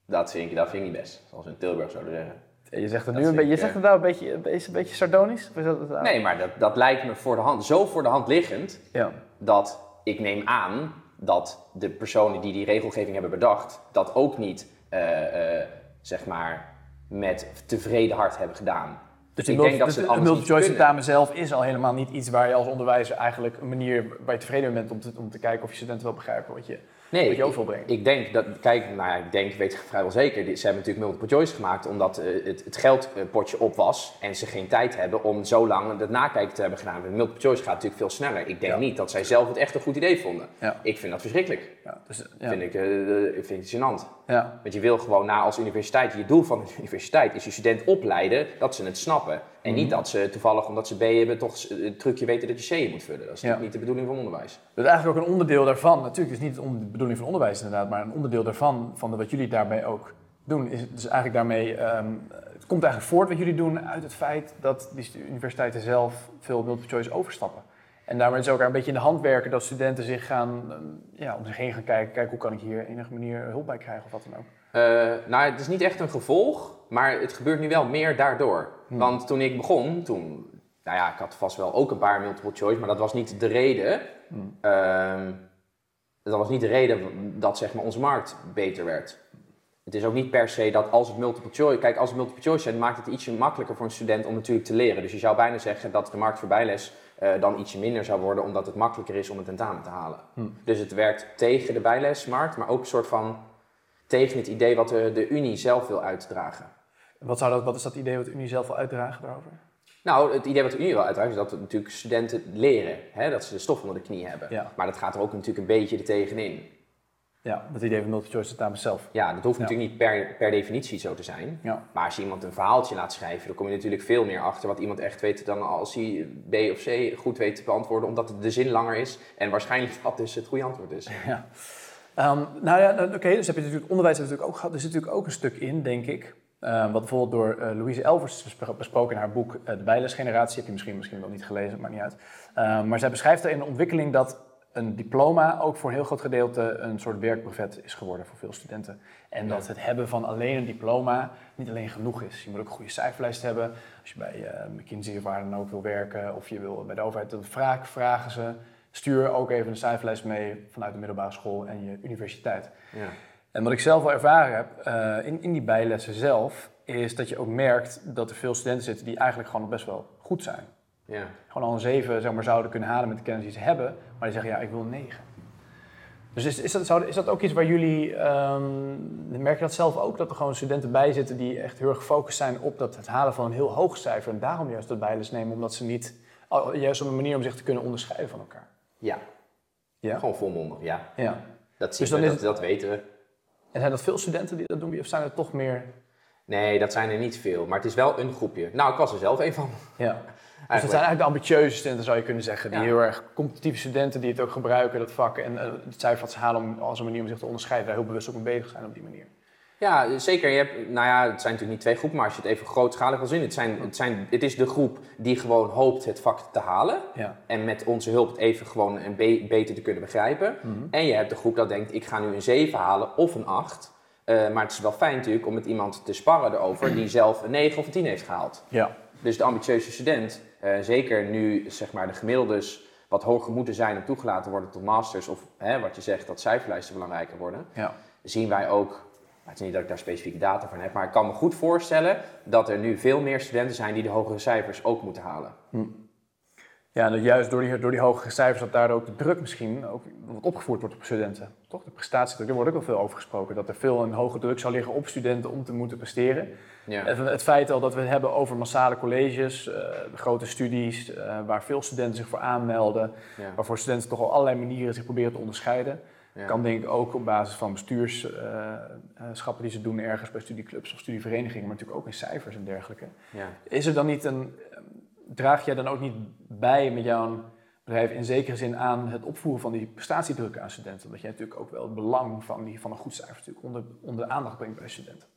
Dat vind ik, dat vind ik niet best, zoals we in Tilburg zouden zeggen. Je zegt het Dat nu een beetje, je zegt eh, het nou een beetje, beetje, een beetje sardonisch? Of is dat, het- Nee, maar dat, dat lijkt me voor de hand, zo voor de hand liggend, Ja. dat ik neem aan dat de personen die die regelgeving hebben bedacht, dat ook niet, eh, eh, zeg maar, met tevreden hart hebben gedaan. Dus ik denk dat ze het multiple choice tentamen zelf is al helemaal niet iets waar je als onderwijzer eigenlijk een manier waar je tevreden mee bent om te, om te kijken of je studenten wel begrijpen wat je, Nee, wat je ik, over wil brengen. ik denk dat, kijk, nou ja, ik denk, weet ik vrijwel zeker, ze hebben natuurlijk multiple choice gemaakt omdat eh, het, het geldpotje op was en ze geen tijd hebben om zo lang het nakijken te hebben gedaan. Met multiple choice gaat natuurlijk veel sneller. Ik denk Ja. niet dat zij zelf het echt een goed idee vonden. Ja. Ik vind dat verschrikkelijk. Dus. Vind ik, eh, eh, vind ik gênant. ja. Want je wil gewoon na als universiteit, je doel van de universiteit is je student opleiden dat ze het snappen. En Mhm. niet dat ze toevallig, omdat ze B hebben, toch het trucje weten dat je C moet vullen. Dat is Ja. niet de bedoeling van onderwijs. Dat is eigenlijk ook een onderdeel daarvan. Natuurlijk is het niet de bedoeling van onderwijs inderdaad, maar een onderdeel daarvan, van de- wat jullie daarbij ook doen, is dus eigenlijk daarmee, ehm, het komt eigenlijk voort wat jullie doen uit het feit dat die universiteiten zelf veel multiple choice overstappen. En daarmee is ook een beetje in de hand werken dat studenten zich gaan, ehm, ja, om zich heen gaan kijken, kijken hoe kan ik hier enige manier hulp bij krijgen of wat dan ook. Eh, nou, het is niet echt een gevolg, maar het gebeurt nu wel meer daardoor. Want toen ik begon, toen, nou ja, ik had vast wel ook een paar multiple choice, maar dat was niet de reden. Ehm, dat was niet de reden dat zeg maar onze markt beter werd. Het is ook niet per se dat als het multiple choice, kijk, als het multiple choice zijn, maakt het ietsje makkelijker voor een student om natuurlijk te leren. Dus je zou bijna zeggen dat de markt voor bijles eh, dan ietsje minder zou worden, omdat het makkelijker is om een tentamen te halen. Dus het werkt tegen de bijlesmarkt, maar ook een soort van tegen het idee wat de, de Unie zelf wil uitdragen. Wat, zou dat, wat is dat idee wat de Unie zelf wil uitdragen daarover? Nou, het idee wat de Unie wil uitdragen is dat natuurlijk studenten leren. Hè, dat ze de stof onder de knie hebben. Ja. Maar dat gaat er ook natuurlijk een beetje er tegenin. Ja, dat idee van multi-choice tentamen zelf. Ja, dat hoeft Ja. natuurlijk niet per, per definitie zo te zijn. Ja. Maar als je iemand een verhaaltje laat schrijven, dan kom je natuurlijk veel meer achter wat iemand echt weet dan als hij B of C goed weet te beantwoorden, omdat de zin langer is en waarschijnlijk dat dus het goede antwoord is. Ja. Ehm, nou ja, nou, oké, dus heb je natuurlijk onderwijs heb je natuurlijk ook gehad. Er zit natuurlijk ook een stuk in, denk ik. ehm, wat bijvoorbeeld door eh, Louise Elvers is besproken in haar boek eh, De Bijlesgeneratie. Heb je misschien, misschien wel niet gelezen, maakt niet uit. Ehm, maar zij beschrijft er in de ontwikkeling dat een diploma ook voor een heel groot gedeelte een soort werkbrevet is geworden voor veel studenten. En Ja. dat het hebben van alleen een diploma niet alleen genoeg is. Je moet ook een goede cijferlijst hebben. Als je bij eh, McKinsey of waar dan ook wil werken, of je wil bij de overheid, dan vraag, vragen ze. Stuur ook even een cijferlijst mee vanuit de middelbare school en je universiteit. Ja. En wat ik zelf wel ervaren heb eh, in, in die bijlessen zelf, is dat je ook merkt dat er veel studenten zitten die eigenlijk gewoon best wel goed zijn. Ja. Gewoon al een 7 zeg maar, zouden kunnen halen met de kennis die ze hebben, maar die zeggen ja, ik wil 9. Dus is, is, dat, zou, is dat ook iets waar jullie, ehm, merk je dat zelf ook, dat er gewoon studenten bij zitten die echt heel erg gefocust zijn op dat, het halen van een heel hoog cijfer en daarom juist dat bijles nemen, omdat ze niet, juist op een manier om zich te kunnen onderscheiden van elkaar? Ja. Ja? Gewoon volmondig, ja. Ja. Dat, zien Dus we, dat, het- dat weten we. En zijn dat veel studenten die dat doen, of zijn er toch meer... Nee, dat zijn er niet veel, maar het is wel een groepje. Nou, ik was er zelf een van. Ja. Dus dat zijn eigenlijk de ambitieuze studenten, zou je kunnen zeggen. Die Ja. heel erg competitieve studenten die het ook gebruiken, dat vak. En eh, het cijfer wat ze halen om, als een manier om zich te onderscheiden. Daar heel bewust ook mee bezig zijn op die manier. Ja, zeker. Je hebt, nou ja, het zijn natuurlijk niet twee groepen, maar als je het even grootschalig wil zien, het, zijn, het, zijn, het is de groep die gewoon hoopt het vak te halen. Ja. En met onze hulp het even gewoon een be- beter te kunnen begrijpen. Mhm. En je hebt de groep dat denkt, ik ga nu een 7 halen of een 8. Eh, maar het is wel fijn natuurlijk om met iemand te sparren erover die zelf een 9 of een 10 heeft gehaald. Ja. Dus de ambitieuze student, eh, zeker nu zeg maar de gemiddeldes wat hoger moeten zijn om toegelaten te worden tot masters, of hè, wat je zegt, dat cijferlijsten belangrijker worden, Ja. zien wij ook, het is niet dat ik daar specifieke data van heb, maar ik kan me goed voorstellen dat er nu veel meer studenten zijn die de hogere cijfers ook moeten halen. Ja, en dat juist door die, door die hogere cijfers dat daardoor ook de druk misschien ook wat opgevoerd wordt op studenten. Toch? De prestatiedruk, daar wordt ook wel veel over gesproken. Dat er veel een hoge druk zal liggen op studenten om te moeten presteren. Ja. Het, het feit al dat we het hebben over massale colleges, eh, grote studies, eh, waar veel studenten zich voor aanmelden. Ja. Waarvoor studenten toch op allerlei manieren zich proberen te onderscheiden. Ja. Kan denk ik ook op basis van bestuurschappen die ze doen ergens bij studieclubs of studieverenigingen, maar natuurlijk ook in cijfers en dergelijke. Ja. Is er dan niet een, draag jij dan ook niet bij met jouw bedrijf in zekere zin aan het opvoeren van die prestatiedruk aan studenten? Dat jij natuurlijk ook wel het belang van, die, van een goed cijfer natuurlijk onder, onder de aandacht brengt bij studenten.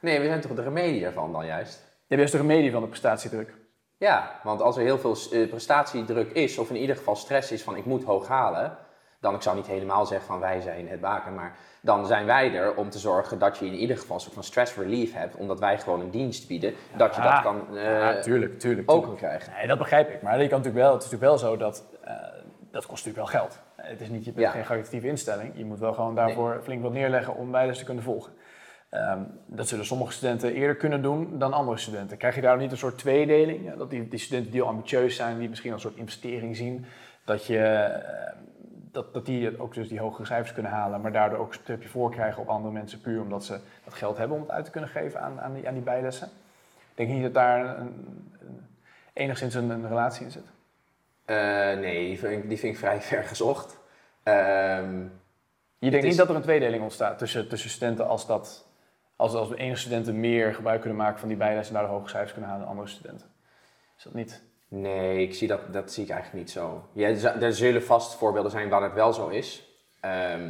Nee, we zijn toch de remedie daarvan dan juist? Je hebt juist de remedie van de prestatiedruk. Ja, want als er heel veel eh, prestatiedruk is, of in ieder geval stress is van ik moet hoog halen, dan ik zou niet helemaal zeggen van wij zijn het baken, maar dan zijn wij er om te zorgen dat je in ieder geval een soort van stress relief hebt, omdat wij gewoon een dienst bieden, dat je dat kan eh, ja, tuurlijk, tuurlijk. ook tuurlijk. krijgen. Nee, dat begrijp ik. Maar je kan natuurlijk wel, het is natuurlijk wel zo dat eh, dat kost natuurlijk wel geld. Het is niet, je bent Ja. geen caritatieve instelling. Je moet wel gewoon daarvoor flink wat neerleggen om bijles te kunnen volgen. Ehm, dat zullen sommige studenten eerder kunnen doen dan andere studenten. Krijg je daar niet een soort tweedeling? Ja, Dat die, die studenten die heel ambitieus zijn, die misschien een soort investering zien, dat, je, dat, dat die ook dus die hogere cijfers kunnen halen, maar daardoor ook een stukje voor krijgen op andere mensen, puur omdat ze dat geld hebben om het uit te kunnen geven aan, aan, die, aan die bijlessen. Ik denk niet dat daar een, een- enigszins een, een relatie in zit. Eh, nee, die vind, ik, die vind ik vrij ver gezocht. Ehm, Je denkt is- niet dat er een tweedeling ontstaat tussen, tussen studenten als dat. Als, als enige studenten meer gebruik kunnen maken van die bijlessen en daardoor hoge cijfers kunnen halen dan andere studenten. Is dat niet? Nee, ik zie dat, dat zie ik eigenlijk niet zo. Ja, er zullen vast voorbeelden zijn waar het wel zo is. Ehm,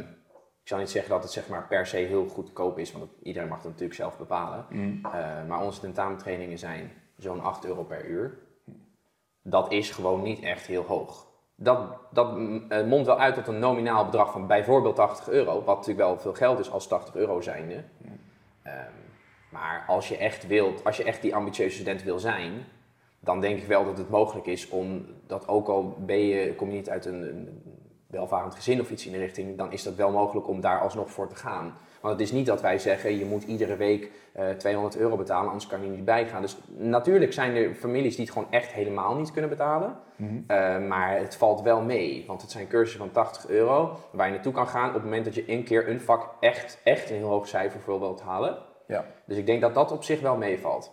ik zal niet zeggen dat het zeg maar, per se heel goedkoop is, want dat- iedereen mag het natuurlijk zelf bepalen. Eh, maar onze tentamentrainingen zijn zo'n 8 euro per uur. Dat is gewoon niet echt heel hoog. Dat, dat mm, eh, mondt wel uit tot een nominaal bedrag van bijvoorbeeld 80 euro, wat natuurlijk wel veel geld is als 80 euro zijnde. Ehm, maar als je echt wilt, als je echt die ambitieuze student wil zijn, dan denk ik wel dat het mogelijk is om dat ook al ben je, kom je niet uit een, een welvarend gezin of iets in de richting, dan is dat wel mogelijk om daar alsnog voor te gaan. Want het is niet dat wij zeggen, je moet iedere week eh 200 euro betalen, anders kan je niet bijgaan. Dus natuurlijk zijn er families die het gewoon echt helemaal niet kunnen betalen. Eh, maar het valt wel mee, want het zijn cursussen van 80 euro waar je naartoe kan gaan op het moment dat je een keer een vak echt, echt een heel hoog cijfer voor wilt halen. Ja. Dus ik denk dat dat op zich wel meevalt.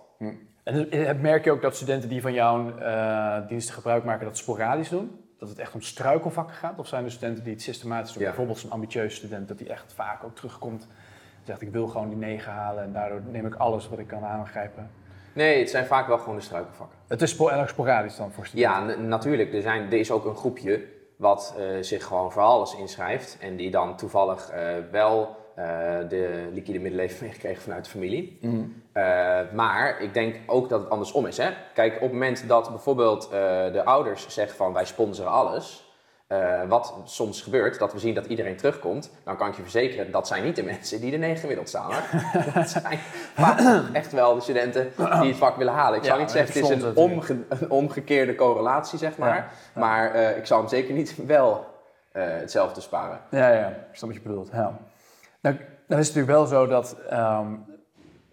En merk je ook dat studenten die van jouw eh, diensten gebruik maken dat sporadisch doen? Dat het echt om struikelvakken gaat? Of zijn er studenten die het systematisch doen? Ja. Bijvoorbeeld zo'n ambitieuze student, dat die echt vaak ook terugkomt. en Zegt ik wil gewoon die negen halen en daardoor neem ik alles wat ik kan aangrijpen. Nee, het zijn vaak wel gewoon de struikelvakken. Het is erg sporadisch dan voor studenten. Ja, natuurlijk. Er, zijn, er is ook een groepje wat eh, zich gewoon voor alles inschrijft. En die dan toevallig eh, wel de liquide middelen heeft meegekregen vanuit de familie. Mhm. Eh, maar ik denk ook dat het andersom is. Hè? Kijk, op het moment dat bijvoorbeeld eh, de ouders zeggen van wij sponsoren alles. eh, wat soms gebeurt, dat we zien dat iedereen terugkomt, dan kan ik je verzekeren, dat zijn niet de mensen die de negen gemiddeld staan. Dat zijn vaak echt wel de studenten die het vak willen halen. Ik zou Ja, niet zeggen, het is een, omge- een omgekeerde correlatie, zeg maar. Ja, ja. Maar eh, ik zou hem zeker niet wel eh, hetzelfde sparen. Ja, ja, ik snap wat je bedoelt. Ja. Nou, dan is het natuurlijk wel zo dat, ehm,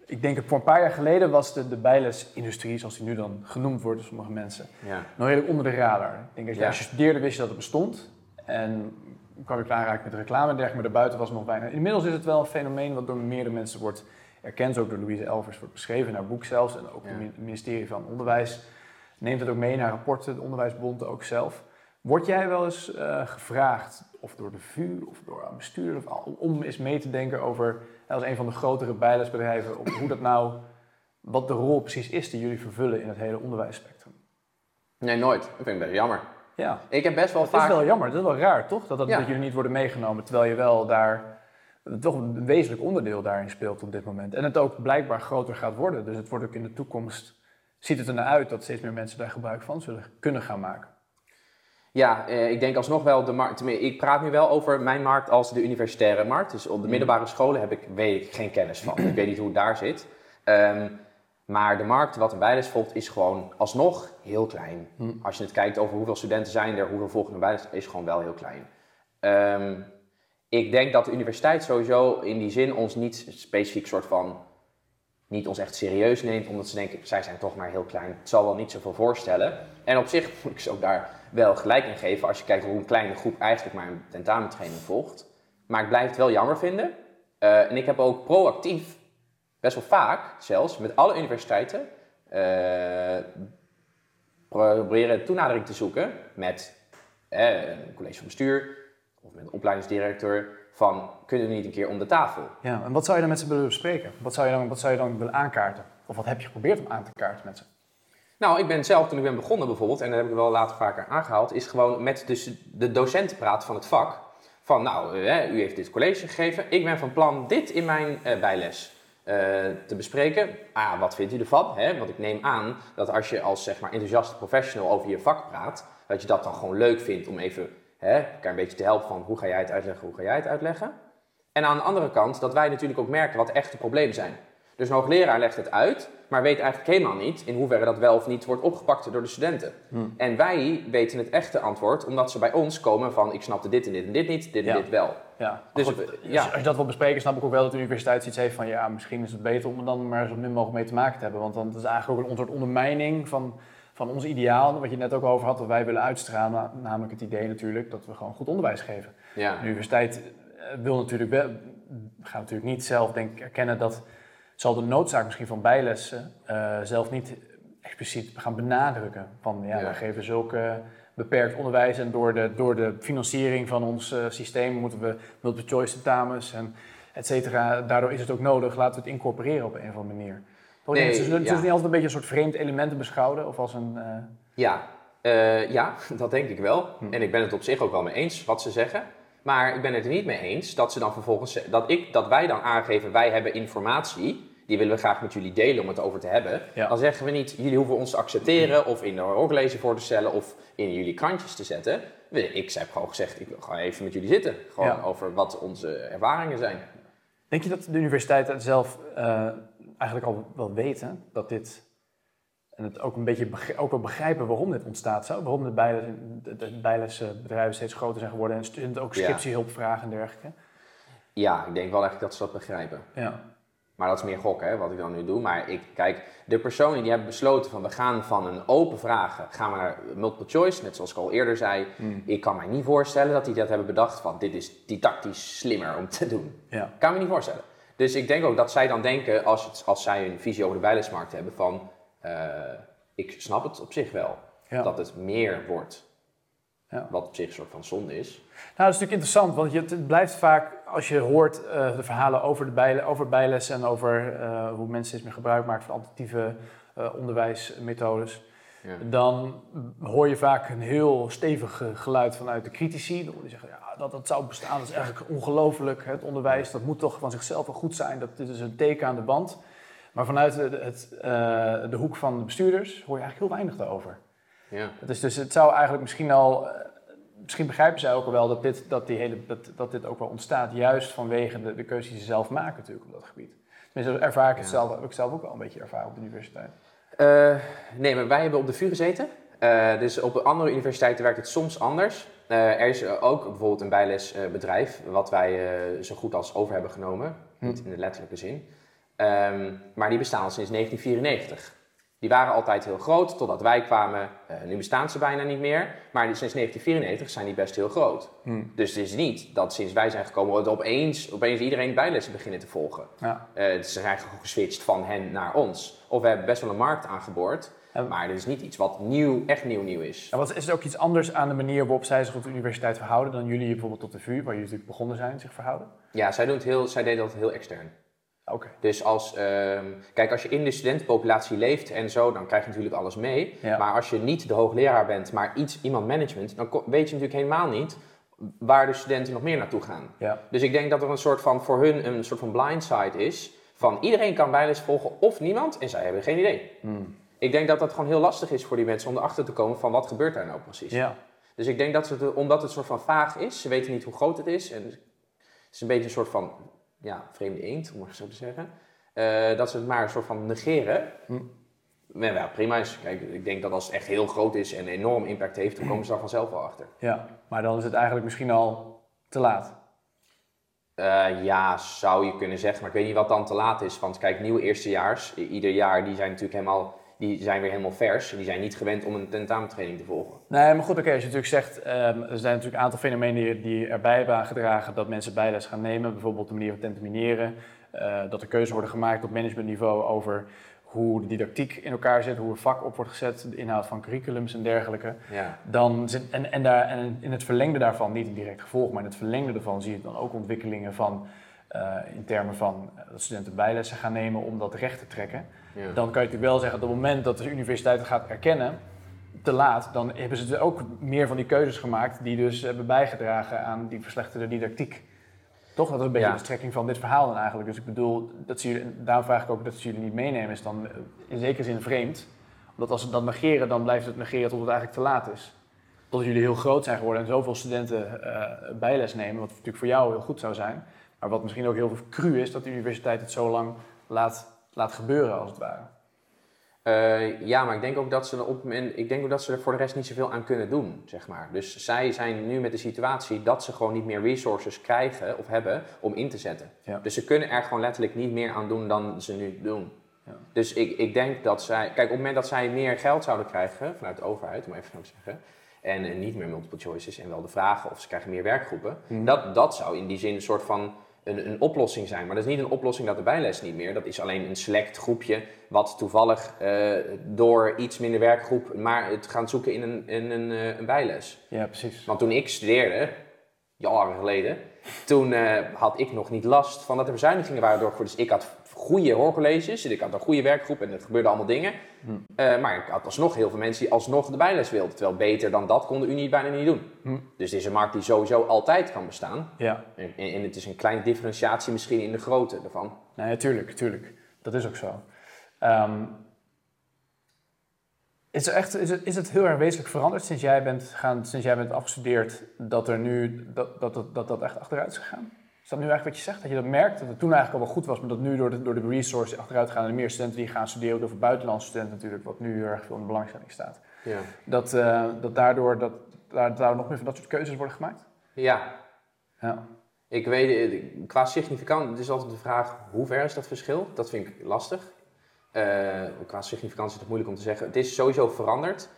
ik denk voor een paar jaar geleden was de, de bijlesindustrie, zoals die nu dan genoemd wordt door sommige mensen, Ja. nog redelijk onder de radar. Ik denk dat je, Ja. als je studeerde wist je dat het bestond en kwam je aanraken met reclame en dergelijke, maar daarbuiten was het nog weinig. Inmiddels is het wel een fenomeen wat door meerdere mensen wordt erkend, ook door Louise Elvers wordt beschreven in haar boek zelfs en ook Ja. het mi- ministerie van Onderwijs neemt het ook mee naar rapporten, de Onderwijsbond ook zelf. Word jij wel eens eh, gevraagd, of door de VU of door een bestuurder, of al- om eens mee te denken over, als een van de grotere bijlesbedrijven, op hoe dat nou, wat de rol precies is die jullie vervullen in het hele onderwijsspectrum? Nee, nooit. Dat vind ik best jammer. Ja, Ik heb best wel dat vaak... is wel jammer. Dat is wel raar, toch? Dat, dat, Ja. dat jullie niet worden meegenomen, terwijl je wel daar toch een wezenlijk onderdeel daarin speelt op dit moment. En het ook blijkbaar groter gaat worden. Dus het wordt ook in de toekomst, ziet het er naar uit dat steeds meer mensen daar gebruik van zullen kunnen gaan maken. Ja, eh, ik denk alsnog wel de markt. Ik praat nu wel over mijn markt als de universitaire markt. Dus op de middelbare scholen heb ik, weet ik geen kennis van. ik weet niet hoe het daar zit. Ehm, maar de markt wat een bijles volgt is gewoon alsnog heel klein. Hm. Als je het kijkt over hoeveel studenten zijn er, hoeveel volgen een bijles, is gewoon wel heel klein. Ehm, ik denk dat de universiteit sowieso in die zin ons niet specifiek soort van niet ons echt serieus neemt, omdat ze denken, zij zijn toch maar heel klein, het zal wel niet zoveel voorstellen. En op zich moet ik ze ook daar wel gelijk in geven, als je kijkt hoe een kleine groep eigenlijk maar een tentamentraining volgt. Maar ik blijf het wel jammer vinden. Eh, en ik heb ook proactief, best wel vaak zelfs, met alle universiteiten, eh, proberen toenadering te zoeken met eh, een college van bestuur of met een opleidingsdirecteur van kunnen we niet een keer om de tafel? Ja, en wat zou je dan met ze willen bespreken? Wat zou je dan, wat zou je dan willen aankaarten? Of wat heb je geprobeerd om aan te kaarten met ze? Nou, ik ben zelf, toen ik ben begonnen bijvoorbeeld, en dat heb ik wel later vaker aangehaald, is gewoon met dus de docenten praten van het vak. Van, nou, eh, u heeft dit college gegeven, ik ben van plan dit in mijn eh, bijles eh, te bespreken. Ah, wat vindt u ervan? Hè? Want ik neem aan dat als je als zeg maar, enthousiaste professional over je vak praat, dat je dat dan gewoon leuk vindt om even hè, elkaar een beetje te helpen van hoe ga jij het uitleggen, hoe ga jij het uitleggen. En aan de andere kant dat wij natuurlijk ook merken wat de echte problemen zijn. Dus een hoogleraar legt het uit, maar weet eigenlijk helemaal niet in hoeverre dat wel of niet wordt opgepakt door de studenten. Hmm. En wij weten het echte antwoord, omdat ze bij ons komen van ik snapte dit en dit en dit niet, dit en dit wel. Ja, Dus, dus, ja. als je dat wil bespreken, snap ik ook wel dat de universiteit iets heeft van ja, misschien is het beter om er dan maar zo min mogelijk mee te maken te hebben. Want dan is het eigenlijk ook een soort ondermijning van, van ons ideaal, wat je net ook over had, wat wij willen uitstralen. Namelijk het idee natuurlijk dat we gewoon goed onderwijs geven. Ja. De universiteit eh, wil natuurlijk wel, gaat natuurlijk niet zelf denk ik erkennen dat zal de noodzaak misschien van bijlessen eh, zelf niet expliciet gaan benadrukken. Van ja, Ja. wij geven zulke beperkt onderwijs en door de, door de financiering van ons eh, systeem moeten we multiple choice tentamens en et cetera. Daardoor is het ook nodig, laten we het incorporeren op een of andere manier. Toch? Nee, het is, het is ja. niet altijd een beetje een soort vreemd element te beschouwen of als een... eh, Ja, eh, ja, dat denk ik wel. Hm. En ik ben het op zich ook wel mee eens wat ze zeggen. Maar ik ben het er niet mee eens dat ze dan vervolgens dat, ik, dat wij dan aangeven, wij hebben informatie, die willen we graag met jullie delen om het over te hebben. Ja. Dan zeggen we niet, jullie hoeven ons te accepteren of in de hoorlezer voor te stellen of in jullie krantjes te zetten. Ik heb gewoon gezegd, ik wil gewoon even met jullie zitten. Gewoon Ja. over wat onze ervaringen zijn. Denk je dat de universiteiten zelf eh, eigenlijk al wel weten dat dit. En het ook een beetje ook wel begrijpen waarom dit ontstaat zo? Waarom de, bijles, de, bijlesbedrijven steeds groter zijn geworden en studenten ook scriptiehulp vragen en dergelijke. Ja, ik denk wel eigenlijk dat ze dat begrijpen. Ja. Maar dat is meer gokken, hè, wat ik dan nu doe. Maar ik, kijk, de personen die hebben besloten van we gaan van een open vragen, gaan we naar multiple choice, net zoals ik al eerder zei. Ik kan mij niet voorstellen dat die dat hebben bedacht van dit is didactisch slimmer om te doen. ja. Kan me niet voorstellen. Dus ik denk ook dat zij dan denken, als, het, als zij een visie over de bijlesmarkt hebben, van eh, ik snap het op zich wel. Ja. Dat het meer wordt. Ja. Wat op zich een soort van zonde is. Nou, dat is natuurlijk interessant, want je, het blijft vaak, als je hoort eh, de verhalen over, de bijle, over bijles en over eh, hoe mensen steeds meer gebruik maken van alternatieve onderwijsmethodes, Ja. dan hoor je vaak een heel stevig geluid vanuit de critici. Die zeggen, ja, dat dat zou bestaan, dat is eigenlijk ongelooflijk. Het onderwijs, dat moet toch van zichzelf wel goed zijn, dat dit is een teken aan de band. Maar vanuit de, het, eh, de hoek van de bestuurders hoor je eigenlijk heel weinig daarover. Ja. Dus, dus het zou eigenlijk misschien al, eh, misschien begrijpen zij ook al wel dat dit, dat die hele, dat, dat dit ook wel ontstaat, juist vanwege de, de keuzes die ze zelf maken natuurlijk op dat gebied. Tenminste, ervaar ik het Ja. zelf, heb ik zelf ook wel een beetje ervaren op de universiteit. Eh, nee, maar wij hebben op de VU gezeten. Eh, dus op andere universiteiten werkt het soms anders. Eh, er is ook bijvoorbeeld een bijlesbedrijf, wat wij zo goed als over hebben genomen. Hm. Niet in de letterlijke zin. Ehm, maar die bestaan al sinds 1994. Die waren altijd heel groot, totdat wij kwamen. Eh, nu bestaan ze bijna niet meer. Maar sinds 1994 zijn die best heel groot. Hm. Dus het is niet dat sinds wij zijn gekomen, dat opeens, opeens iedereen bijlessen beginnen te volgen. Ja. Eh, ze zijn geswitcht van hen naar ons. Of we hebben best wel een markt aangeboord. Maar dit is niet iets wat nieuw, echt nieuw nieuw is. En wat is er ook iets anders aan de manier waarop zij zich tot de universiteit verhouden dan jullie bijvoorbeeld tot de VU, waar jullie natuurlijk begonnen zijn, zich verhouden? Ja, zij, doen het heel, zij deden dat heel extern. Dus als, ehm, kijk, als je in de studentenpopulatie leeft en zo, dan krijg je natuurlijk alles mee. Ja. Maar als je niet de hoogleraar bent, maar iets, iemand management, dan weet je natuurlijk helemaal niet waar de studenten nog meer naartoe gaan. Ja. Dus ik denk dat er een soort van, voor hun een soort van blindside is. Van iedereen kan bijles volgen of niemand en zij hebben geen idee. Hmm. Ik denk dat dat gewoon heel lastig is voor die mensen om erachter te komen van wat gebeurt daar nou precies. Ja. Dus ik denk dat ze, omdat het een soort van vaag is, ze weten niet hoe groot het is. En het is een beetje een soort van ja, vreemde eend, om het zo te zeggen. eh, dat ze het maar een soort van negeren. Hm. Maar ja, prima is. Kijk, ik denk dat als het echt heel groot is en enorm impact heeft, dan komen ze daar vanzelf wel achter. ja, maar dan is het eigenlijk misschien al te laat. Eh, ja, zou je kunnen zeggen, maar ik weet niet wat dan te laat is. Want kijk, nieuwe eerstejaars, ieder jaar, die zijn natuurlijk helemaal, die zijn weer helemaal vers. En die zijn niet gewend om een tentamentraining te volgen. Nee, maar goed, oké, als je natuurlijk zegt, ehm, er zijn natuurlijk een aantal fenomenen die, die erbij hebben aangedragen dat mensen bijles gaan nemen. Bijvoorbeeld de manier van tentamineren, eh, dat er keuzes worden gemaakt op managementniveau over hoe de didactiek in elkaar zit, hoe een vak op wordt gezet, de inhoud van curriculums en dergelijke. Ja. Dan zit, en, en, daar, en in het verlengde daarvan, niet een direct gevolg, maar in het verlengde daarvan zie je dan ook ontwikkelingen van, in termen van eh, dat studenten bijlessen gaan nemen om dat recht te trekken. ja. Dan kan je natuurlijk wel zeggen, op het moment dat de universiteit het gaat erkennen, te laat, dan hebben ze dus ook meer van die keuzes gemaakt die dus hebben bijgedragen aan die verslechterde didactiek. Toch? Dat is een beetje Ja. de strekking van dit verhaal dan eigenlijk. Dus ik bedoel, dat ze jullie, daarom vraag ik ook dat ze jullie niet meenemen, is dan eh, in zekere zin vreemd. Omdat als ze dat negeren, dan blijft het negeren tot het eigenlijk te laat is. Totdat jullie heel groot zijn geworden en zoveel studenten eh, bijles nemen, wat natuurlijk voor jou heel goed zou zijn. Maar wat misschien ook heel cru is, dat de universiteit het zo lang laat, laat gebeuren, als het ware. Eh, ja, maar ik denk ook dat ze op ik denk ook dat ze er voor de rest niet zoveel aan kunnen doen, zeg maar. Dus zij zijn nu met de situatie dat ze gewoon niet meer resources krijgen of hebben om in te zetten. Ja. Dus ze kunnen er gewoon letterlijk niet meer aan doen dan ze nu doen. Ja. Dus ik, ik denk dat zij, kijk, op het moment dat zij meer geld zouden krijgen vanuit de overheid, om even zo te zeggen, en niet meer multiple choices en wel de vragen of ze krijgen meer werkgroepen, Mhm. dat, dat zou in die zin een soort van een, een oplossing zijn. Maar dat is niet een oplossing dat de bijles niet meer. Dat is alleen een select groepje wat toevallig eh, door iets minder werkgroep maar het gaan zoeken in een, in een, eh, een bijles. Ja, precies. Want toen ik studeerde, jaren geleden, toen eh, had ik nog niet last van dat er bezuinigingen waren doorgevoerd. Dus ik had goede hoorcolleges en ik had een goede werkgroep en er gebeurden allemaal dingen. Hm. Eh, maar ik had alsnog heel veel mensen die alsnog de bijles wilden. Terwijl beter dan dat kon de Unie het bijna niet doen. Hm. Dus het is een markt die sowieso altijd kan bestaan. Ja, En, het is een kleine differentiatie misschien in de grootte ervan. nee, tuurlijk, tuurlijk. Dat is ook zo. Ehm, is, er echt, is, het, is het heel erg wezenlijk veranderd sinds jij bent, gaan, sinds jij bent afgestudeerd, dat er nu, dat, dat, dat, dat echt achteruit is gegaan? Is dat nu eigenlijk wat je zegt? Dat je dat merkt, dat het toen eigenlijk al wel goed was, maar dat nu door de, door de resources achteruit gaan en er meer studenten die gaan studeren, ook over buitenlandse studenten natuurlijk, wat nu heel erg veel in de belangstelling staat. Ja. Dat, eh, dat daardoor dat, daar, daar nog meer van dat soort keuzes worden gemaakt? ja, Ja. ik weet, eh, qua significant, het is altijd de vraag hoe ver is dat verschil? Dat vind ik lastig. Eh, qua significantie is het moeilijk om te zeggen. Het is sowieso veranderd.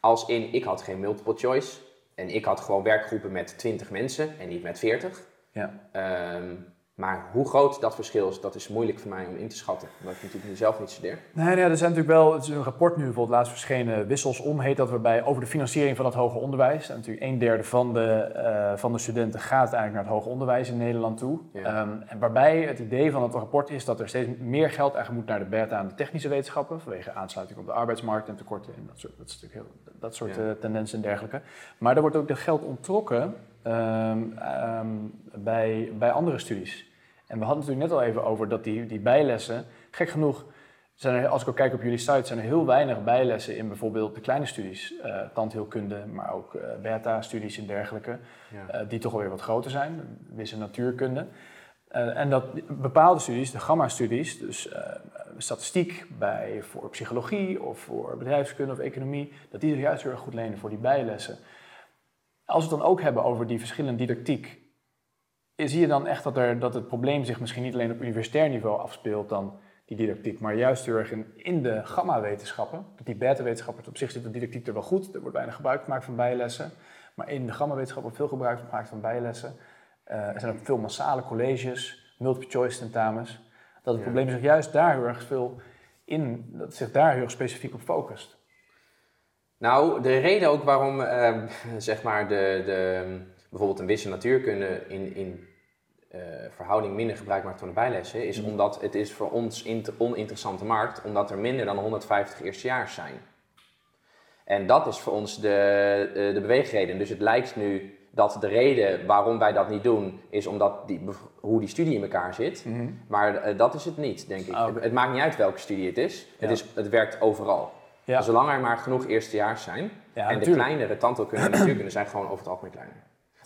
Als in, ik had geen multiple choice. En ik had gewoon werkgroepen met 20 mensen en niet met 40. Ja. Ehm, Maar hoe groot dat verschil is, dat is moeilijk voor mij om in te schatten. Omdat ik natuurlijk nu zelf niet studeer. Nee, nee, er zijn natuurlijk wel, het is een rapport nu bijvoorbeeld laatst verschenen, Wissels om heet dat, waarbij over de financiering van het hoger onderwijs. En natuurlijk een derde van de, eh, van de studenten gaat eigenlijk naar het hoger onderwijs in Nederland toe. Ja. Ehm, en waarbij het idee van het rapport is dat er steeds meer geld eigenlijk moet naar de beta en de technische wetenschappen, vanwege aansluiting op de arbeidsmarkt en tekorten en dat soort, dat heel, soort Ja. eh, tendensen en dergelijke. Maar er wordt ook de geld onttrokken ehm, ehm, bij, bij andere studies. En we hadden het natuurlijk net al even over dat die, die bijlessen, gek genoeg, zijn er, als ik ook kijk op jullie site, zijn er heel weinig bijlessen in bijvoorbeeld de kleine studies, eh tandheelkunde, maar ook eh, beta-studies en dergelijke, Ja. eh, die toch alweer wat groter zijn, wis- en natuurkunde. En dat bepaalde studies, de gamma-studies, dus statistiek bij, voor psychologie of voor bedrijfskunde of economie, dat die zich juist heel erg goed lenen voor die bijlessen. Als we het dan ook hebben over die verschillende didactiek, eh, zie je dan echt dat, er, dat het probleem zich misschien niet alleen op universitair niveau afspeelt dan die didactiek, maar juist heel erg in, in de gamma-wetenschappen. Dat die beta-wetenschappen, op zich zit de didactiek er wel goed, er wordt weinig gebruik gemaakt van bijlessen, maar in de gamma-wetenschappen wordt veel gebruik gemaakt van bijlessen. Eh, er zijn ook veel massale colleges, multiple choice tentamens. Dat het Ja. probleem zich juist daar heel erg veel in, dat zich daar heel erg specifiek op focust. Nou, de reden ook waarom eh, zeg maar de, de, bijvoorbeeld een wisse natuurkunde in, in eh, verhouding minder gebruik maakt van de bijlessen, is Mhm. omdat het is voor ons int- oninteressante markt, omdat er minder dan 150 eerstejaars zijn. En dat is voor ons de, eh, de beweegreden. Dus het lijkt nu dat de reden waarom wij dat niet doen, is omdat die, hoe die studie in elkaar zit. Maar eh, dat is het niet, denk ik. Ah, het, maakt niet uit welke studie het is. Het, is het werkt overal. Ja, Zolang er maar genoeg eerstejaars zijn. ja en de natuurlijk. kleinere tandheelkunde en natuurkunde zijn gewoon over het algemeen kleiner.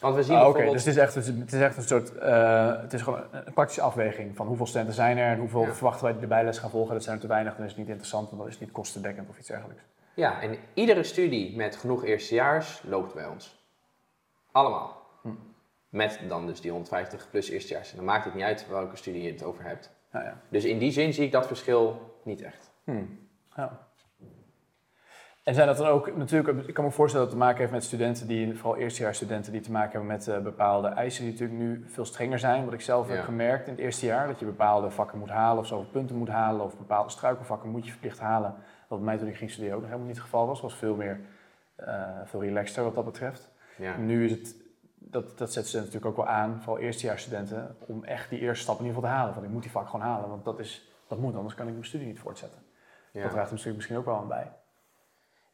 Want we zien Ah, Oké, bijvoorbeeld... dus het is, echt, het is echt een soort, eh, het is gewoon een praktische afweging van hoeveel studenten zijn er en hoeveel Ja. verwachten wij die de bijles gaan volgen. Dat zijn er te weinig, dan is het niet interessant, want dan is het niet kostendekkend of iets dergelijks. Ja, en iedere studie met genoeg eerstejaars loopt bij ons. Allemaal. Hm. Met dan dus die 150 plus eerstejaars. En dan maakt het niet uit welke studie je het over hebt. Nou ja. Dus in die zin zie ik dat verschil niet echt. Ja. En zijn dat dan ook, natuurlijk, ik kan me voorstellen dat het te maken heeft met studenten die, vooral eerstejaarsstudenten, die te maken hebben met eh, bepaalde eisen die natuurlijk nu veel strenger zijn. Wat ik zelf Ja. heb gemerkt in het eerste jaar, dat je bepaalde vakken moet halen of zoveel punten moet halen of bepaalde struikelvakken moet je verplicht halen. Wat bij mij toen ik ging studeren ook nog helemaal niet het geval was. was veel meer, eh, veel relaxter wat dat betreft. Ja. Nu is het, dat, dat zetten ze natuurlijk ook wel aan, vooral eerstejaarsstudenten, om echt die eerste stap in ieder geval te halen. Van ik moet die vak gewoon halen, want dat, is, dat moet, anders kan ik mijn studie niet voortzetten. Dat draagt er natuurlijk misschien ook wel aan bij.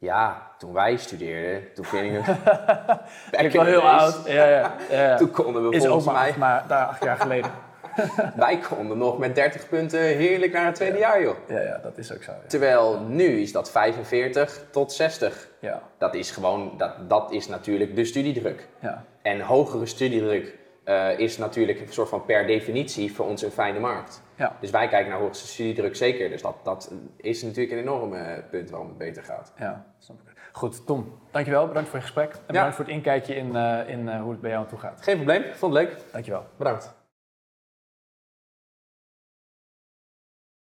Ja, toen wij studeerden, toen ging ik Ik ben heel oud. Ja, ja. Toen konden we Is ook volgens maar, mij, maar daar acht jaar geleden. wij konden nog met 30 punten heerlijk naar het tweede jaar joh. Ja, ja, dat is ook zo. Ja. Terwijl nu is dat 45 tot 60. Ja, Dat is gewoon, dat, dat is natuurlijk de studiedruk. ja. En hogere studiedruk eh, is natuurlijk een soort van per definitie voor ons een fijne markt. Ja. Dus wij kijken naar hoogste studiedruk zeker. Dus dat, dat is natuurlijk een enorme eh, punt waarom het beter gaat. ja snap ik. Goed, Tom, dankjewel. Bedankt voor je gesprek. En bedankt voor het inkijkje in, eh, in hoe het bij jou aan toe gaat. Geen probleem, vond het leuk. Dankjewel. Bedankt.